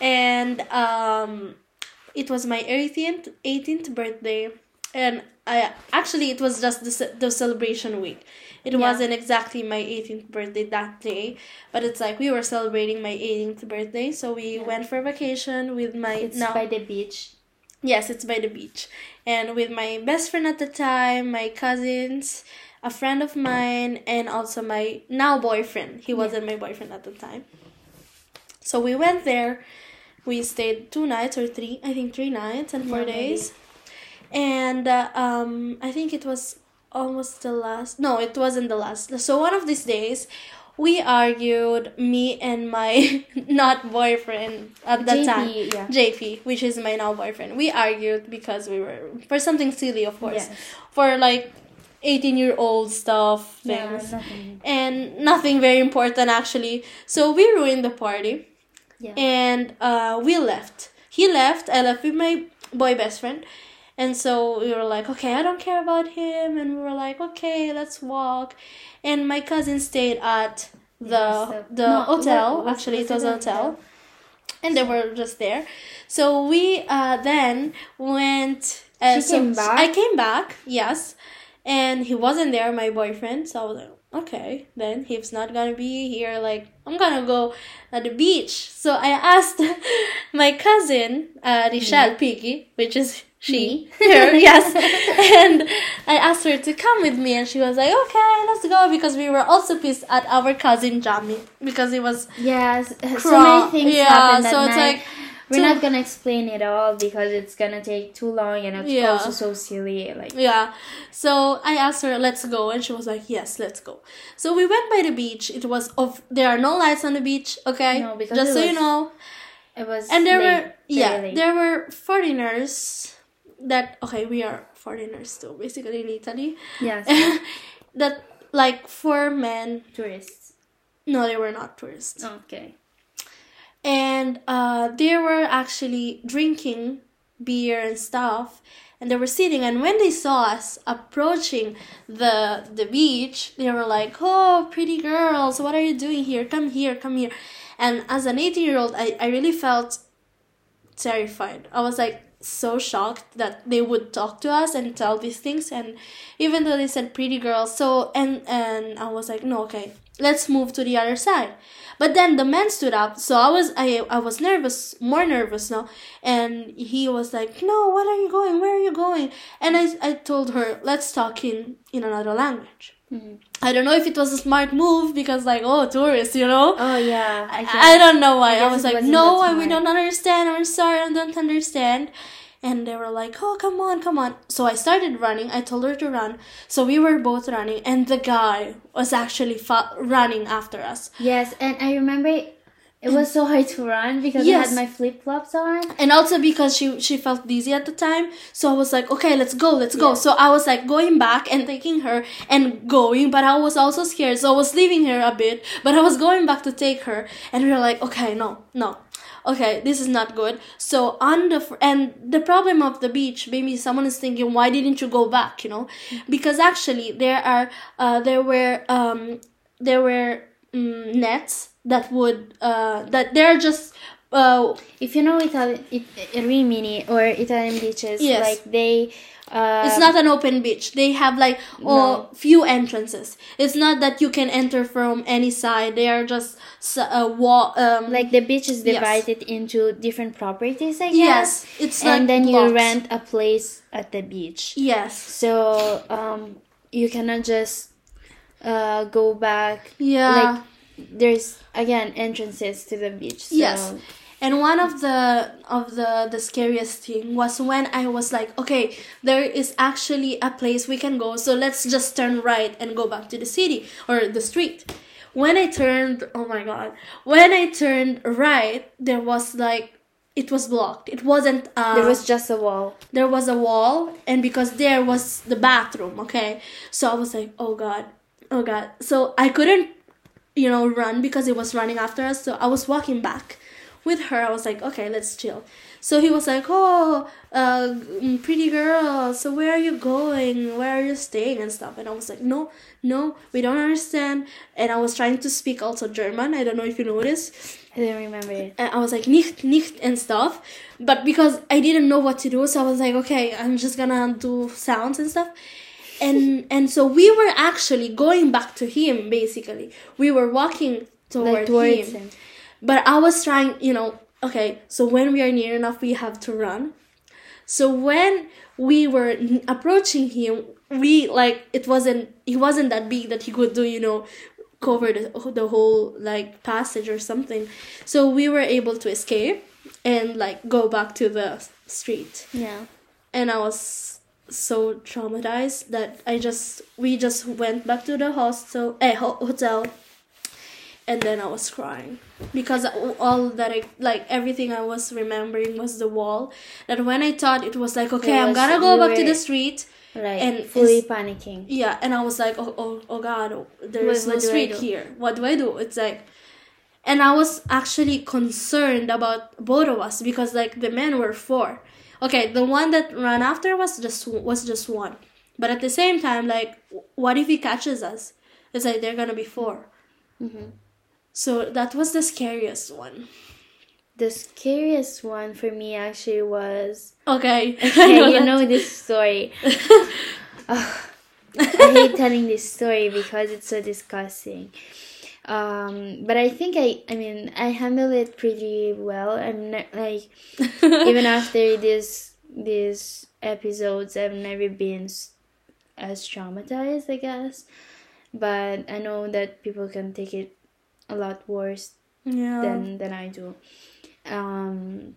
[SPEAKER 1] And um, it was my 18th, 18th birthday, and I actually it was just the, the celebration week. It
[SPEAKER 2] Yeah.
[SPEAKER 1] wasn't exactly my 18th birthday that day, but it's like we were celebrating my 18th birthday, so we
[SPEAKER 2] Yeah.
[SPEAKER 1] went for vacation with my
[SPEAKER 2] It's
[SPEAKER 1] now
[SPEAKER 2] by the beach.
[SPEAKER 1] Yes, it's by the beach. And with my best friend at the time, my cousins, a friend of mine, and also my now boyfriend. He wasn't my boyfriend at the time. So we went there. We stayed two nights or three, I think three nights and four
[SPEAKER 2] Yeah, maybe.
[SPEAKER 1] days. And uh, um, I think it was almost the last. No, it wasn't the last. So one of these days, we argued, me and my not boyfriend at that
[SPEAKER 2] JP,
[SPEAKER 1] time.
[SPEAKER 2] yeah.
[SPEAKER 1] JP, which is my now boyfriend. We argued because we were for something silly, of course,
[SPEAKER 2] Yes.
[SPEAKER 1] for like eighteen year old stuff
[SPEAKER 2] Yeah,
[SPEAKER 1] things,
[SPEAKER 2] nothing.
[SPEAKER 1] and nothing very important actually. So we ruined the party,
[SPEAKER 2] Yeah.
[SPEAKER 1] and uh, we left. He left. I left with my boy best friend. And so we were like, okay, I don't care about him. And we were like, okay, let's walk. And my cousin stayed at the
[SPEAKER 2] Yes,
[SPEAKER 1] the
[SPEAKER 2] no,
[SPEAKER 1] hotel.
[SPEAKER 2] what-
[SPEAKER 1] Actually, it
[SPEAKER 2] was
[SPEAKER 1] a
[SPEAKER 2] a
[SPEAKER 1] hotel
[SPEAKER 2] hotel?
[SPEAKER 1] and they were just there. So we uh, then went. Uh,
[SPEAKER 2] She
[SPEAKER 1] so
[SPEAKER 2] came back?
[SPEAKER 1] I came back, yes, and he wasn't there, my boyfriend. So I was like, okay, then he's not gonna be here. Like I'm gonna go at the beach. So I asked my cousin, uh, Richelle Piggy, which is she, her, yes, and I asked her to come with me, and she was like, okay, let's go, because we were also pissed at our cousin Jamie because it was
[SPEAKER 2] Yes. So many things
[SPEAKER 1] yeah,
[SPEAKER 2] happened that
[SPEAKER 1] so it's
[SPEAKER 2] night.
[SPEAKER 1] like
[SPEAKER 2] We're not gonna explain it all because it's gonna take too long and it's
[SPEAKER 1] Yeah.
[SPEAKER 2] also so silly. Like
[SPEAKER 1] Yeah. So I asked her, let's go. And she was like, yes, let's go. So we went by the beach. It was of, there are no lights on the beach. Okay.
[SPEAKER 2] No, because
[SPEAKER 1] Just so you know.
[SPEAKER 2] it was.
[SPEAKER 1] And there
[SPEAKER 2] late,
[SPEAKER 1] were, yeah,
[SPEAKER 2] late.
[SPEAKER 1] there were foreigners that, okay, we are foreigners too, basically in Italy.
[SPEAKER 2] yes,
[SPEAKER 1] that like four men,
[SPEAKER 2] tourists.
[SPEAKER 1] no, they were not tourists.
[SPEAKER 2] Okay.
[SPEAKER 1] And uh, they were actually drinking beer and stuff and they were sitting and when they saw us approaching the the beach they were like oh pretty girls what are you doing here? Come here come here. And as an 18 year old I, I really felt terrified. I was like so shocked that they would talk to us and tell these things and even though they said pretty girls so and and i was like no okay let's move to the other side but then the man stood up so i was i i was nervous more nervous now and he was like no what are you going where are you going and i i told her let's talk in in another language
[SPEAKER 2] Mhm.
[SPEAKER 1] i don't know if it was a smart move because like oh tourists you know
[SPEAKER 2] Oh yeah. I,
[SPEAKER 1] I, don't know why.
[SPEAKER 2] I
[SPEAKER 1] I, was like, no, I- we don't understand. I'm sorry, I don't understand. And they were like, oh, come on, come on. So I started running. I told her to run. So we were both running, and the guy was actually fa- running after us.
[SPEAKER 2] Yes, and I remember It was so hard to run because I had my flip flops on.
[SPEAKER 1] and also because she she felt dizzy at the time so i was like okay let's go let's go
[SPEAKER 2] Yeah.
[SPEAKER 1] so i was like going back and taking her and going but i was also scared so i was leaving her a bit but i was going back to take her and we were like okay no no okay this is not good. So on the fr- and the problem of the beach maybe someone is thinking why didn't you go back you know? Because actually there are uh, there were um there were mm, nets that would uh that they're just uh
[SPEAKER 2] If you know Italian, it, Rimini or Italian beaches,
[SPEAKER 1] Yes.
[SPEAKER 2] like they. Uh,
[SPEAKER 1] It's not an open beach. They have like oh, few entrances. It's not that you can enter from any side. They are just a wall. Um,
[SPEAKER 2] like the beach is
[SPEAKER 1] Yes.
[SPEAKER 2] divided into different properties, I guess.
[SPEAKER 1] yes, it's like
[SPEAKER 2] and then you rent a place at the beach.
[SPEAKER 1] Yes,
[SPEAKER 2] So um, you cannot just uh, go back.
[SPEAKER 1] yeah.
[SPEAKER 2] Like there's again entrances to the beach. So
[SPEAKER 1] Yes. And one of the of the the scariest thing was when I was like, okay, there is actually a place we can go, so let's just turn right and go back to the city or the street. When I turned, oh my god, when I turned right, there was like it was blocked. It wasn't. Uh,
[SPEAKER 2] there was just a wall.
[SPEAKER 1] there was a wall and because there was the bathroom okay so i was like oh god oh god so i couldn't you know run because it was running after us. So i was walking back with her. I was like okay let's chill. So he was like oh uh mm, pretty girl. So where are you going? Where are you staying and stuff? And i was like no no we don't understand. And i was trying to speak also german. I don't know if you noticed.
[SPEAKER 2] I didn't remember it.
[SPEAKER 1] and I was like nicht nicht and stuff. But because I didn't know what to do so I was like okay I'm just gonna do sounds and stuff and and so we were actually going back to him basically. We were walking toward
[SPEAKER 2] Like towards
[SPEAKER 1] him.
[SPEAKER 2] him.
[SPEAKER 1] but I was trying you know okay so when we are near enough we have to run. So when we were n- approaching him we like it wasn't he wasn't that big that he could do you know cover the, the whole like passage or something. So we were able to escape and like go back to the street.
[SPEAKER 2] Yeah.
[SPEAKER 1] and i was so traumatized that i just we just went back to the hostel eh, ho- hotel and then i was crying because all that i like everything i was remembering was the wall that when i thought it was like okay
[SPEAKER 2] It
[SPEAKER 1] i'm gonna go back to the street
[SPEAKER 2] Like
[SPEAKER 1] And
[SPEAKER 2] fully panicking.
[SPEAKER 1] yeah, and I was like, oh, oh, oh God, there's no
[SPEAKER 2] what do I
[SPEAKER 1] street here. What do I do? It's like, and I was actually concerned about both of us because like the men were four. Okay, the one that ran after was just was just one, but at the same time, like, what if he catches us? It's like they're gonna be 4
[SPEAKER 2] Mm-hmm.
[SPEAKER 1] So that was the scariest one.
[SPEAKER 2] The scariest one for me actually was
[SPEAKER 1] Okay,
[SPEAKER 2] yeah, you know this story. Ugh, I hate telling this story because it's so disgusting. Um, but I think I, I mean, I handle it pretty well. I'm not like even after this these episodes, I've never been as traumatized, I guess. But I know that people can take it a lot worse
[SPEAKER 1] yeah.
[SPEAKER 2] than than I do. Um,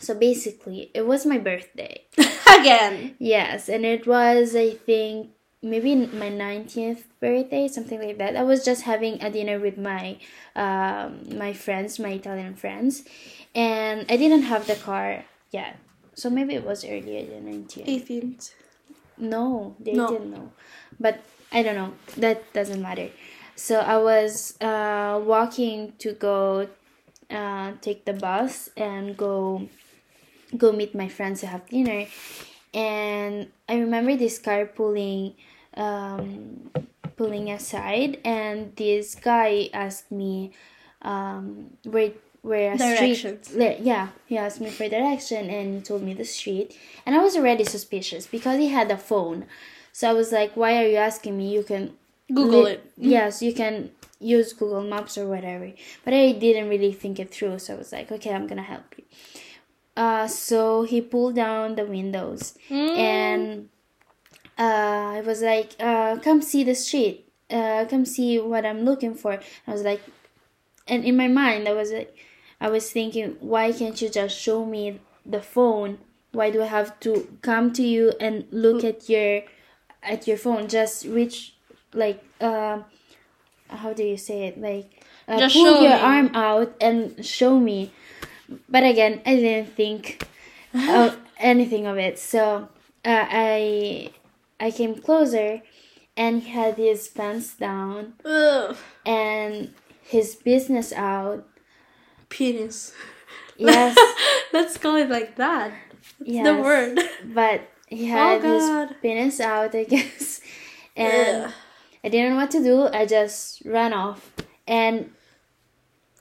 [SPEAKER 2] so basically, it was my birthday.
[SPEAKER 1] Again.
[SPEAKER 2] Yes, and it was I think maybe my 19th birthday, something like that. I was just having a dinner with my um my friends, my Italian friends, and I didn't have the car yet. So maybe it was earlier than 19th.
[SPEAKER 1] 18th.
[SPEAKER 2] No, they
[SPEAKER 1] No.
[SPEAKER 2] didn't know. But I don't know. That doesn't matter. So I was uh, walking to go uh, take the bus and go go meet my friends to have dinner. And I remember this car pulling um, pulling aside, and this guy asked me um, where where a
[SPEAKER 1] Directions.
[SPEAKER 2] street. Yeah, he asked me for direction, and he told me the street. And I was already suspicious because he had a phone. So I was like, "Why are you asking me? You can
[SPEAKER 1] Google
[SPEAKER 2] li-
[SPEAKER 1] it.
[SPEAKER 2] Yes, you can use Google Maps or whatever. But I didn't really think it through, so I was like, okay, I'm gonna help you. Uh, so he pulled down the windows
[SPEAKER 1] Mm.
[SPEAKER 2] and uh, I was like, uh, come see the street. Uh, come see what I'm looking for. I was like, and in my mind, I was like, I was thinking, why can't you just show me the phone? Why do I have to come to you and look at your at your phone? Just reach like um, how do you say it? Like uh,
[SPEAKER 1] Just
[SPEAKER 2] pull
[SPEAKER 1] show
[SPEAKER 2] your
[SPEAKER 1] me.
[SPEAKER 2] arm out and show me but again i didn't think of anything of it so uh, i i came closer and he had his pants down
[SPEAKER 1] Ugh.
[SPEAKER 2] and his business out
[SPEAKER 1] Penis.
[SPEAKER 2] yes
[SPEAKER 1] Let's call it like that. That's
[SPEAKER 2] yes
[SPEAKER 1] the word.
[SPEAKER 2] but he had his penis out i guess and
[SPEAKER 1] Ugh.
[SPEAKER 2] i didn't know what to do i just ran off and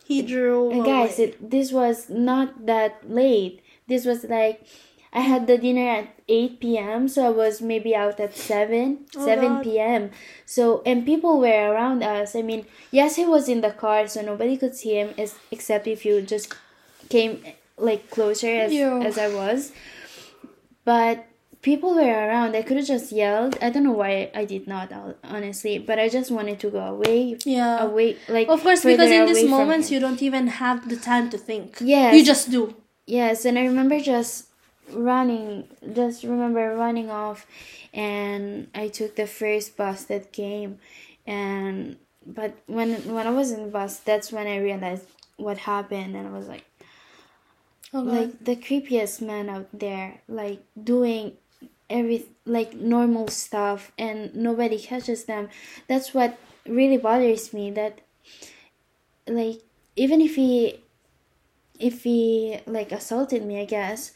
[SPEAKER 1] He drew.
[SPEAKER 2] And guys, it, this was not that late. This was like I had the dinner at 8 p.m. so I was maybe out at 7
[SPEAKER 1] Oh,
[SPEAKER 2] 7
[SPEAKER 1] God.
[SPEAKER 2] p.m. So and people were around us. I mean, yes, he was in the car so nobody could see him is, except if you just came like closer as as I was. But people were around. I could have just yelled. I don't know why I did not honestly, but I just wanted to go away
[SPEAKER 1] yeah.
[SPEAKER 2] away like
[SPEAKER 1] Of course, because in these moments you don't even have the time to think.
[SPEAKER 2] Yes.
[SPEAKER 1] You just do.
[SPEAKER 2] Yes, and I remember just running, just remember running off, and I took the first bus that came, and but when when I was in the bus, that's when I realized what happened, and I was like,
[SPEAKER 1] Oh,
[SPEAKER 2] like the creepiest man out there, like doing every like normal stuff, and nobody catches them. That's what really bothers me. That like even if he if he like assaulted me, I guess.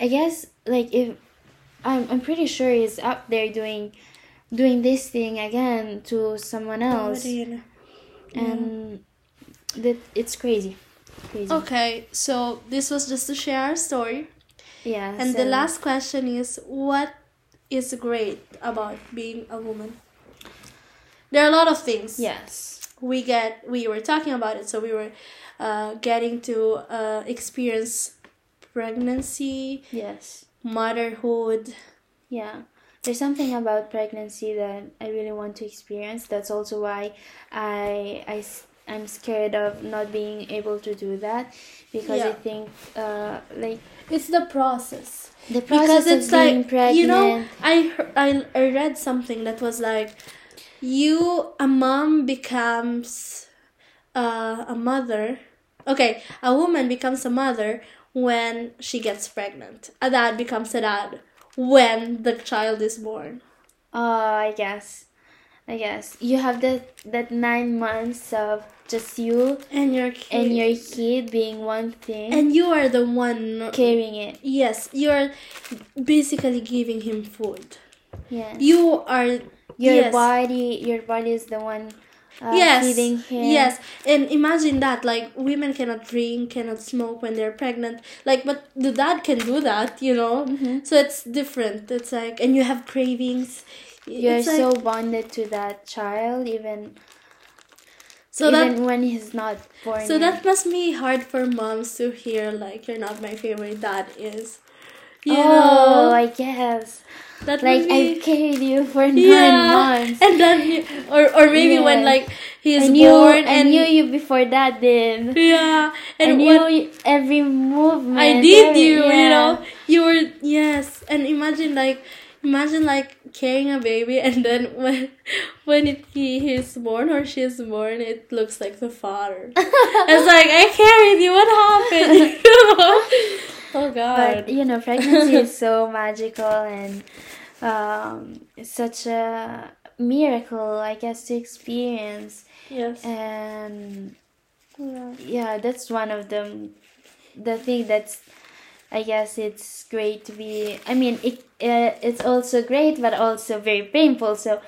[SPEAKER 2] I guess like if I'm I'm pretty sure he's up there doing doing this thing again to someone else,
[SPEAKER 1] Already.
[SPEAKER 2] and that it's crazy, crazy.
[SPEAKER 1] Okay, so this was just to share our story.
[SPEAKER 2] Yeah.
[SPEAKER 1] And the last question is what is great about being a woman? There are a lot of things.
[SPEAKER 2] Yes.
[SPEAKER 1] We get we were talking about it, so we were uh, getting to uh, experience pregnancy,
[SPEAKER 2] Yes.
[SPEAKER 1] motherhood.
[SPEAKER 2] Yeah. There's something about pregnancy that I really want to experience. That's also why I I I'm scared of not being able to do that because I think uh like
[SPEAKER 1] It's the process.
[SPEAKER 2] the process
[SPEAKER 1] because
[SPEAKER 2] of
[SPEAKER 1] it's
[SPEAKER 2] being
[SPEAKER 1] like
[SPEAKER 2] pregnant.
[SPEAKER 1] you know I, I I read something that was like you a mom becomes uh, a mother okay a woman becomes a mother when she gets pregnant a dad becomes a dad when the child is born
[SPEAKER 2] Oh, I guess. I guess you have that that nine months of just you
[SPEAKER 1] and your kid
[SPEAKER 2] and your kid being one thing,
[SPEAKER 1] and you are the one
[SPEAKER 2] carrying it.
[SPEAKER 1] yes you're basically giving him food
[SPEAKER 2] Yeah,
[SPEAKER 1] you are
[SPEAKER 2] your
[SPEAKER 1] yes.
[SPEAKER 2] body, your body is the one uh,
[SPEAKER 1] yes
[SPEAKER 2] feeding him.
[SPEAKER 1] yes and imagine that like women cannot drink cannot smoke when they're pregnant like but the dad can do that you know
[SPEAKER 2] Mm-hmm.
[SPEAKER 1] so it's different it's like and you have cravings
[SPEAKER 2] you're
[SPEAKER 1] like-
[SPEAKER 2] so bonded to that child, even
[SPEAKER 1] so
[SPEAKER 2] even
[SPEAKER 1] that
[SPEAKER 2] when he's not born.
[SPEAKER 1] so
[SPEAKER 2] yet.
[SPEAKER 1] that must be hard for moms to hear like you're not my favorite dad is you
[SPEAKER 2] oh,
[SPEAKER 1] know
[SPEAKER 2] I guess
[SPEAKER 1] that
[SPEAKER 2] like
[SPEAKER 1] would be,
[SPEAKER 2] I've carried you for nine
[SPEAKER 1] yeah
[SPEAKER 2] months.
[SPEAKER 1] and then or or maybe when
[SPEAKER 2] Yeah.
[SPEAKER 1] like he's
[SPEAKER 2] I knew,
[SPEAKER 1] born
[SPEAKER 2] I
[SPEAKER 1] and
[SPEAKER 2] knew you before that, then.
[SPEAKER 1] yeah and
[SPEAKER 2] I knew
[SPEAKER 1] what-
[SPEAKER 2] you- every movement.
[SPEAKER 1] I did
[SPEAKER 2] every-
[SPEAKER 1] you, you know. You were yes, and imagine like imagine like carrying a baby and then when when it, he is born or she's born, it looks like the father. it's like I carried you. What happened? oh God.
[SPEAKER 2] But you know, pregnancy is so magical and um, it's such a miracle, I guess, to experience.
[SPEAKER 1] yes.
[SPEAKER 2] And
[SPEAKER 1] yeah.
[SPEAKER 2] yeah, that's one of them. The thing that's, I guess, it's great to be. I mean, it uh, it's also great, but also very painful. So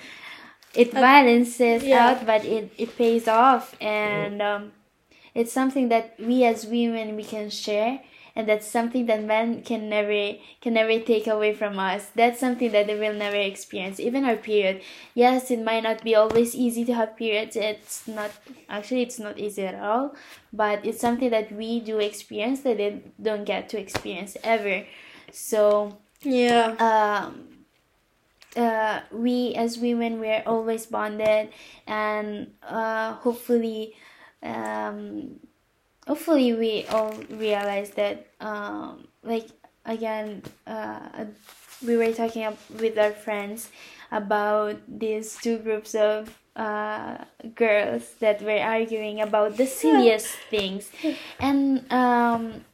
[SPEAKER 2] it balances
[SPEAKER 1] yeah.
[SPEAKER 2] out, but it it pays off, and um, it's something that we as women we can share and that's something that men can never can never take away from us. That's something that they will never experience even our period. Yes it might not be always easy to have periods. It's not actually it's not easy at all but it's something that we do experience that they don't get to experience ever. So
[SPEAKER 1] Yeah.
[SPEAKER 2] um, uh, we as women we're always bonded and uh, hopefully um, hopefully we all realize that um, like again uh, we were talking up with our friends about these two groups of uh, girls that were arguing about the silliest things, and um,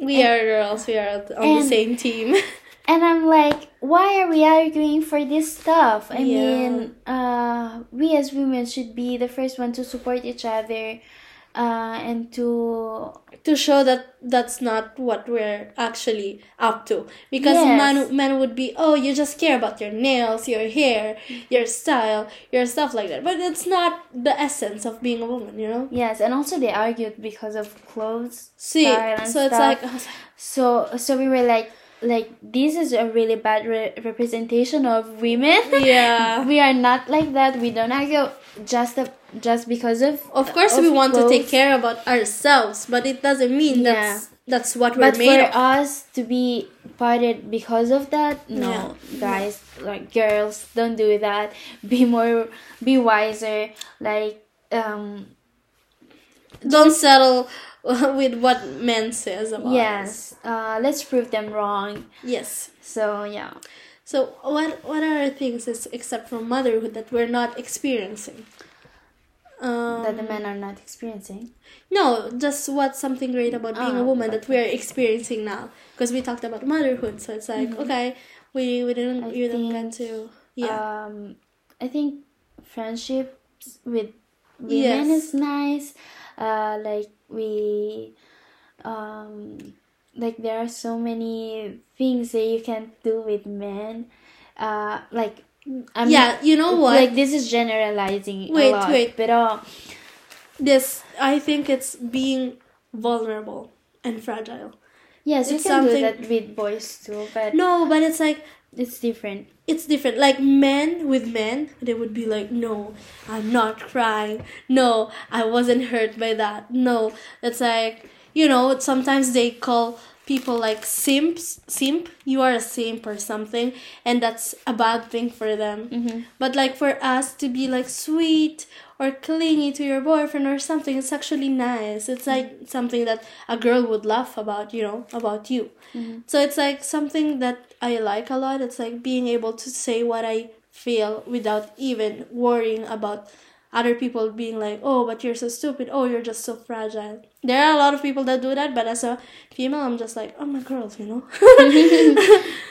[SPEAKER 1] We are girls. We are on the same team.
[SPEAKER 2] and I'm like, why are we arguing for this stuff? I
[SPEAKER 1] Yeah.
[SPEAKER 2] mean, uh, we as women should be the first one to support each other, uh, and to
[SPEAKER 1] to show that that's not what we're actually up to because
[SPEAKER 2] Yes.
[SPEAKER 1] men, men would be oh you just care about your nails your hair your style your stuff like that but it's not the essence of being a woman you know
[SPEAKER 2] yes, and also they argued because of clothes.
[SPEAKER 1] see
[SPEAKER 2] style and
[SPEAKER 1] so it's
[SPEAKER 2] stuff.
[SPEAKER 1] like,
[SPEAKER 2] So so we were like like this is a really bad re- representation of women.
[SPEAKER 1] yeah
[SPEAKER 2] we are not like that. We don't argue just a, just because of
[SPEAKER 1] of course
[SPEAKER 2] of
[SPEAKER 1] we want to take care about ourselves but it doesn't mean
[SPEAKER 2] Yeah.
[SPEAKER 1] that's that's what we're
[SPEAKER 2] But
[SPEAKER 1] made
[SPEAKER 2] for
[SPEAKER 1] of
[SPEAKER 2] us to be parted because of that, no,
[SPEAKER 1] Yeah.
[SPEAKER 2] guys, like girls, don't do that. Be more, be wiser. Like um,
[SPEAKER 1] don't settle with what men says about us.
[SPEAKER 2] yes, uh, let's prove them wrong.
[SPEAKER 1] yes
[SPEAKER 2] So yeah.
[SPEAKER 1] So what what are things is, except from motherhood that we're not experiencing? Um,
[SPEAKER 2] that the men are not experiencing.
[SPEAKER 1] no, just what's something great about being a
[SPEAKER 2] Ah,
[SPEAKER 1] woman that we're experiencing now? Because we talked about motherhood, so it's like okay, we we didn't
[SPEAKER 2] Mm-hmm. I
[SPEAKER 1] we didn't get to yeah
[SPEAKER 2] Um, I think friendships with women
[SPEAKER 1] Yes.
[SPEAKER 2] is nice. Uh, like we, um, like there are so many things that you can do with men. Uh, like I'm
[SPEAKER 1] yeah. You know what?
[SPEAKER 2] Like this is generalizing
[SPEAKER 1] Wait,
[SPEAKER 2] a lot,
[SPEAKER 1] wait.
[SPEAKER 2] but uh,
[SPEAKER 1] this I think it's being vulnerable and fragile.
[SPEAKER 2] yes, you
[SPEAKER 1] It's
[SPEAKER 2] can do that with boys too, but
[SPEAKER 1] No, but it's like
[SPEAKER 2] it's different.
[SPEAKER 1] it's different. Like men with men, they would be like, "No, I'm not crying. No, I wasn't hurt by that. No." It's like you know. Sometimes they call people like simps. Simp. You are a simp or something, and that's a bad thing for them.
[SPEAKER 2] Mm-hmm.
[SPEAKER 1] But like for us to be like sweet or clingy to your boyfriend or something, it's actually nice. It's like something that a girl would laugh about, you know, about you. So it's like something that I like a lot. It's like being able to say what I feel without even worrying about other people being like, oh, but you're so stupid. Oh, you're just so fragile. There are a lot of people that do that, but as a female, I'm just like, I'm a girl, you know?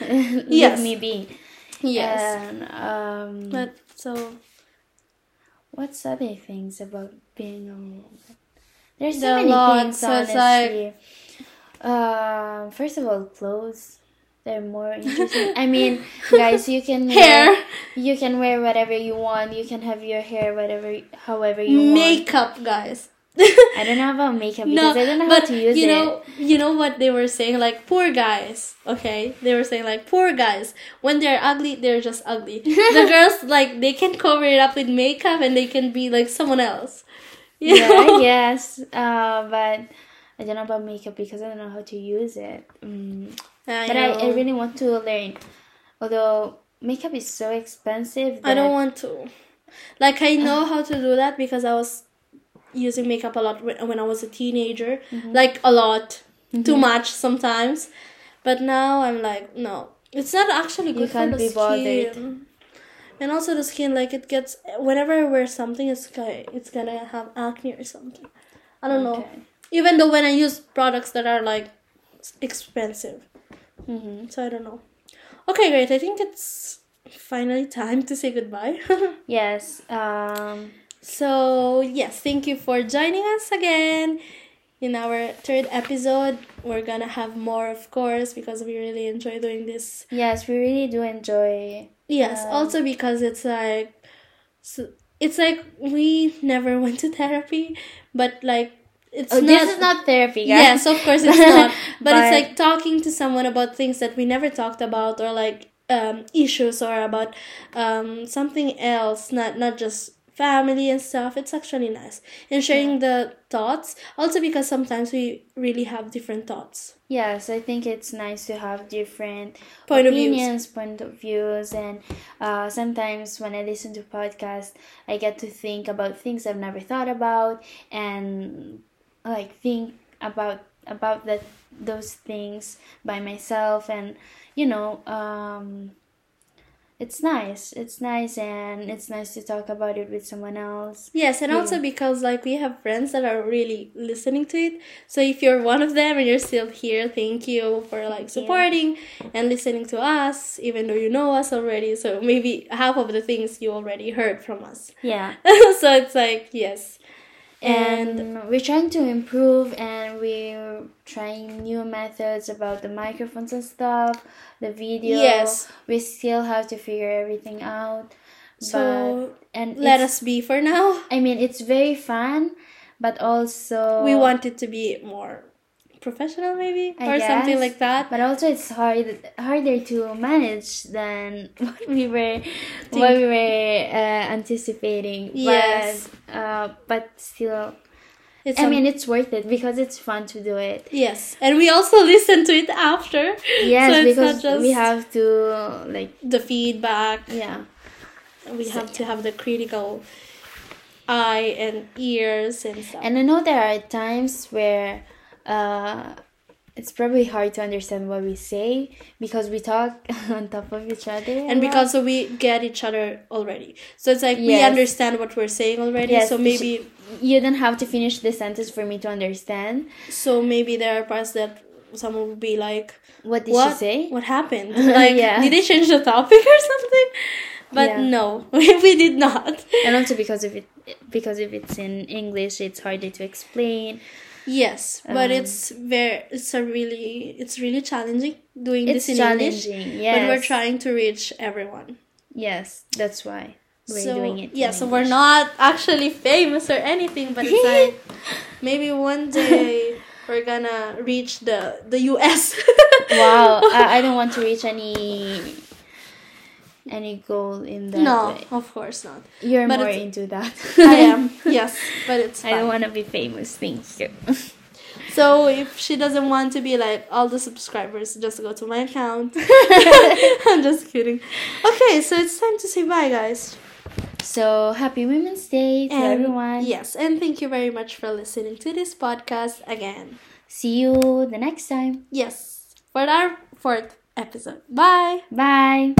[SPEAKER 2] Let me be.
[SPEAKER 1] yes.
[SPEAKER 2] And, um,
[SPEAKER 1] But so
[SPEAKER 2] What's other things about being a woman? There's so many
[SPEAKER 1] lots,
[SPEAKER 2] things,
[SPEAKER 1] so it's like-
[SPEAKER 2] honestly. Um, first of all, clothes. They're more interesting. I mean, guys, you can
[SPEAKER 1] hair,
[SPEAKER 2] wear, you can wear whatever you want. You can have your hair whatever, however you want.
[SPEAKER 1] makeup, guys.
[SPEAKER 2] I don't know about makeup
[SPEAKER 1] no,
[SPEAKER 2] because I don't know
[SPEAKER 1] but
[SPEAKER 2] how to use
[SPEAKER 1] you
[SPEAKER 2] it.
[SPEAKER 1] know, you know what they were saying, like poor guys. Okay, they were saying like poor guys. When they're ugly, they're just ugly. the girls like they can cover it up with makeup and they can be like someone else. You
[SPEAKER 2] yeah,
[SPEAKER 1] know?
[SPEAKER 2] yes. Uh, but I don't know about makeup because I don't know how to use it. Mm.
[SPEAKER 1] I
[SPEAKER 2] But I, I really want to learn. Although makeup is so expensive.
[SPEAKER 1] I don't want to. Like I know how to do that because I was using makeup a lot when I was a teenager.
[SPEAKER 2] Mm-hmm.
[SPEAKER 1] Like a lot, too much sometimes. But now I'm like, no, it's not actually good
[SPEAKER 2] can't
[SPEAKER 1] for the
[SPEAKER 2] be bothered.
[SPEAKER 1] skin. And also the skin, like it gets whenever I wear something, it's gonna it's gonna have acne or something. I don't know. Even though when I use products that are like expensive,
[SPEAKER 2] Mm-hmm.
[SPEAKER 1] so I don't know. Okay, great. I think it's finally time to say goodbye.
[SPEAKER 2] Yes. Um.
[SPEAKER 1] So, yes, thank you for joining us again in our third episode. We're gonna have more, of course, because we really enjoy doing this.
[SPEAKER 2] Yes, we really do enjoy.
[SPEAKER 1] Yes,
[SPEAKER 2] Um,
[SPEAKER 1] also because it's like, so, it's like we never went to therapy, but like, it's
[SPEAKER 2] Oh,
[SPEAKER 1] not.
[SPEAKER 2] this is not therapy, guys.
[SPEAKER 1] Yes, of course it's not. But,
[SPEAKER 2] But-
[SPEAKER 1] it's like talking to someone about things that we never talked about or like um, issues or about um, something else, not not just family and stuff. It's actually nice. And sharing the thoughts. Also because sometimes we really have different thoughts.
[SPEAKER 2] Yes, I think it's nice to have different
[SPEAKER 1] Point of
[SPEAKER 2] opinions, point of views, and uh, sometimes when I listen to podcasts, I get to think about things I've never thought about, and like think about about that those things by myself, and you know, um, it's nice. It's nice, and it's nice to talk about it with someone else.
[SPEAKER 1] Yes, and
[SPEAKER 2] Yeah.
[SPEAKER 1] also because like we have friends that are really listening to it. So if you're one of them and you're still here, thank you for like supporting and listening to us, even though you know us already. So maybe half of the things you already heard from us.
[SPEAKER 2] Yeah.
[SPEAKER 1] so it's like yes. And
[SPEAKER 2] and we're trying to improve and we're trying new methods about the microphones and stuff the video
[SPEAKER 1] Yes.
[SPEAKER 2] we still have to figure everything out
[SPEAKER 1] so
[SPEAKER 2] but and
[SPEAKER 1] let us be for now.
[SPEAKER 2] i mean it's very fun but also
[SPEAKER 1] We want it to be more professional maybe
[SPEAKER 2] I
[SPEAKER 1] or something like that.
[SPEAKER 2] but also it's hard harder to manage than what we were what we were uh, anticipating
[SPEAKER 1] Yes.
[SPEAKER 2] but uh, but still
[SPEAKER 1] It's
[SPEAKER 2] I mean, it's worth it because it's fun to do it.
[SPEAKER 1] yes, and we also listen to it after.
[SPEAKER 2] Yes,
[SPEAKER 1] so it's
[SPEAKER 2] because
[SPEAKER 1] not just
[SPEAKER 2] we have to like
[SPEAKER 1] the feedback.
[SPEAKER 2] yeah.
[SPEAKER 1] We
[SPEAKER 2] So,
[SPEAKER 1] have to have the critical eye and ears and stuff.
[SPEAKER 2] And I know there are times where uh, it's probably hard to understand what we say because we talk on top of each other.
[SPEAKER 1] and because we get each other already, so it's like we understand what we're saying already.
[SPEAKER 2] Yes,
[SPEAKER 1] so maybe,
[SPEAKER 2] you don't have to finish the sentence for me to understand.
[SPEAKER 1] so maybe there are parts that someone will be like,
[SPEAKER 2] What did
[SPEAKER 1] "What?
[SPEAKER 2] she say?
[SPEAKER 1] What happened? Like,
[SPEAKER 2] Yeah.
[SPEAKER 1] did they change the topic or something?" But
[SPEAKER 2] Yeah.
[SPEAKER 1] no, we did not.
[SPEAKER 2] And also because of it, because if it's in English, it's harder to explain.
[SPEAKER 1] Yes, but
[SPEAKER 2] Um,
[SPEAKER 1] it's very it's a really it's really challenging doing this in English.
[SPEAKER 2] challenging. Yes.
[SPEAKER 1] But we're trying to reach everyone.
[SPEAKER 2] Yes, that's why we're
[SPEAKER 1] so
[SPEAKER 2] doing it.
[SPEAKER 1] yeah, so we're not actually famous or anything, but it's like maybe one day we're gonna reach the the US.
[SPEAKER 2] wow, I, I don't want to reach any any goal in that
[SPEAKER 1] no,
[SPEAKER 2] way.
[SPEAKER 1] of course not.
[SPEAKER 2] You're
[SPEAKER 1] But
[SPEAKER 2] more into that.
[SPEAKER 1] I am yes, but it's
[SPEAKER 2] I don't want to be famous. Thank you.
[SPEAKER 1] So if she doesn't want to be like all the subscribers, just go to my account. I'm just kidding. Okay, so it's time to say bye, guys.
[SPEAKER 2] so happy Women's Day to
[SPEAKER 1] And
[SPEAKER 2] everyone.
[SPEAKER 1] Yes, and thank you very much for listening to this podcast again.
[SPEAKER 2] See you the next time.
[SPEAKER 1] Yes, for our fourth episode. Bye.
[SPEAKER 2] Bye.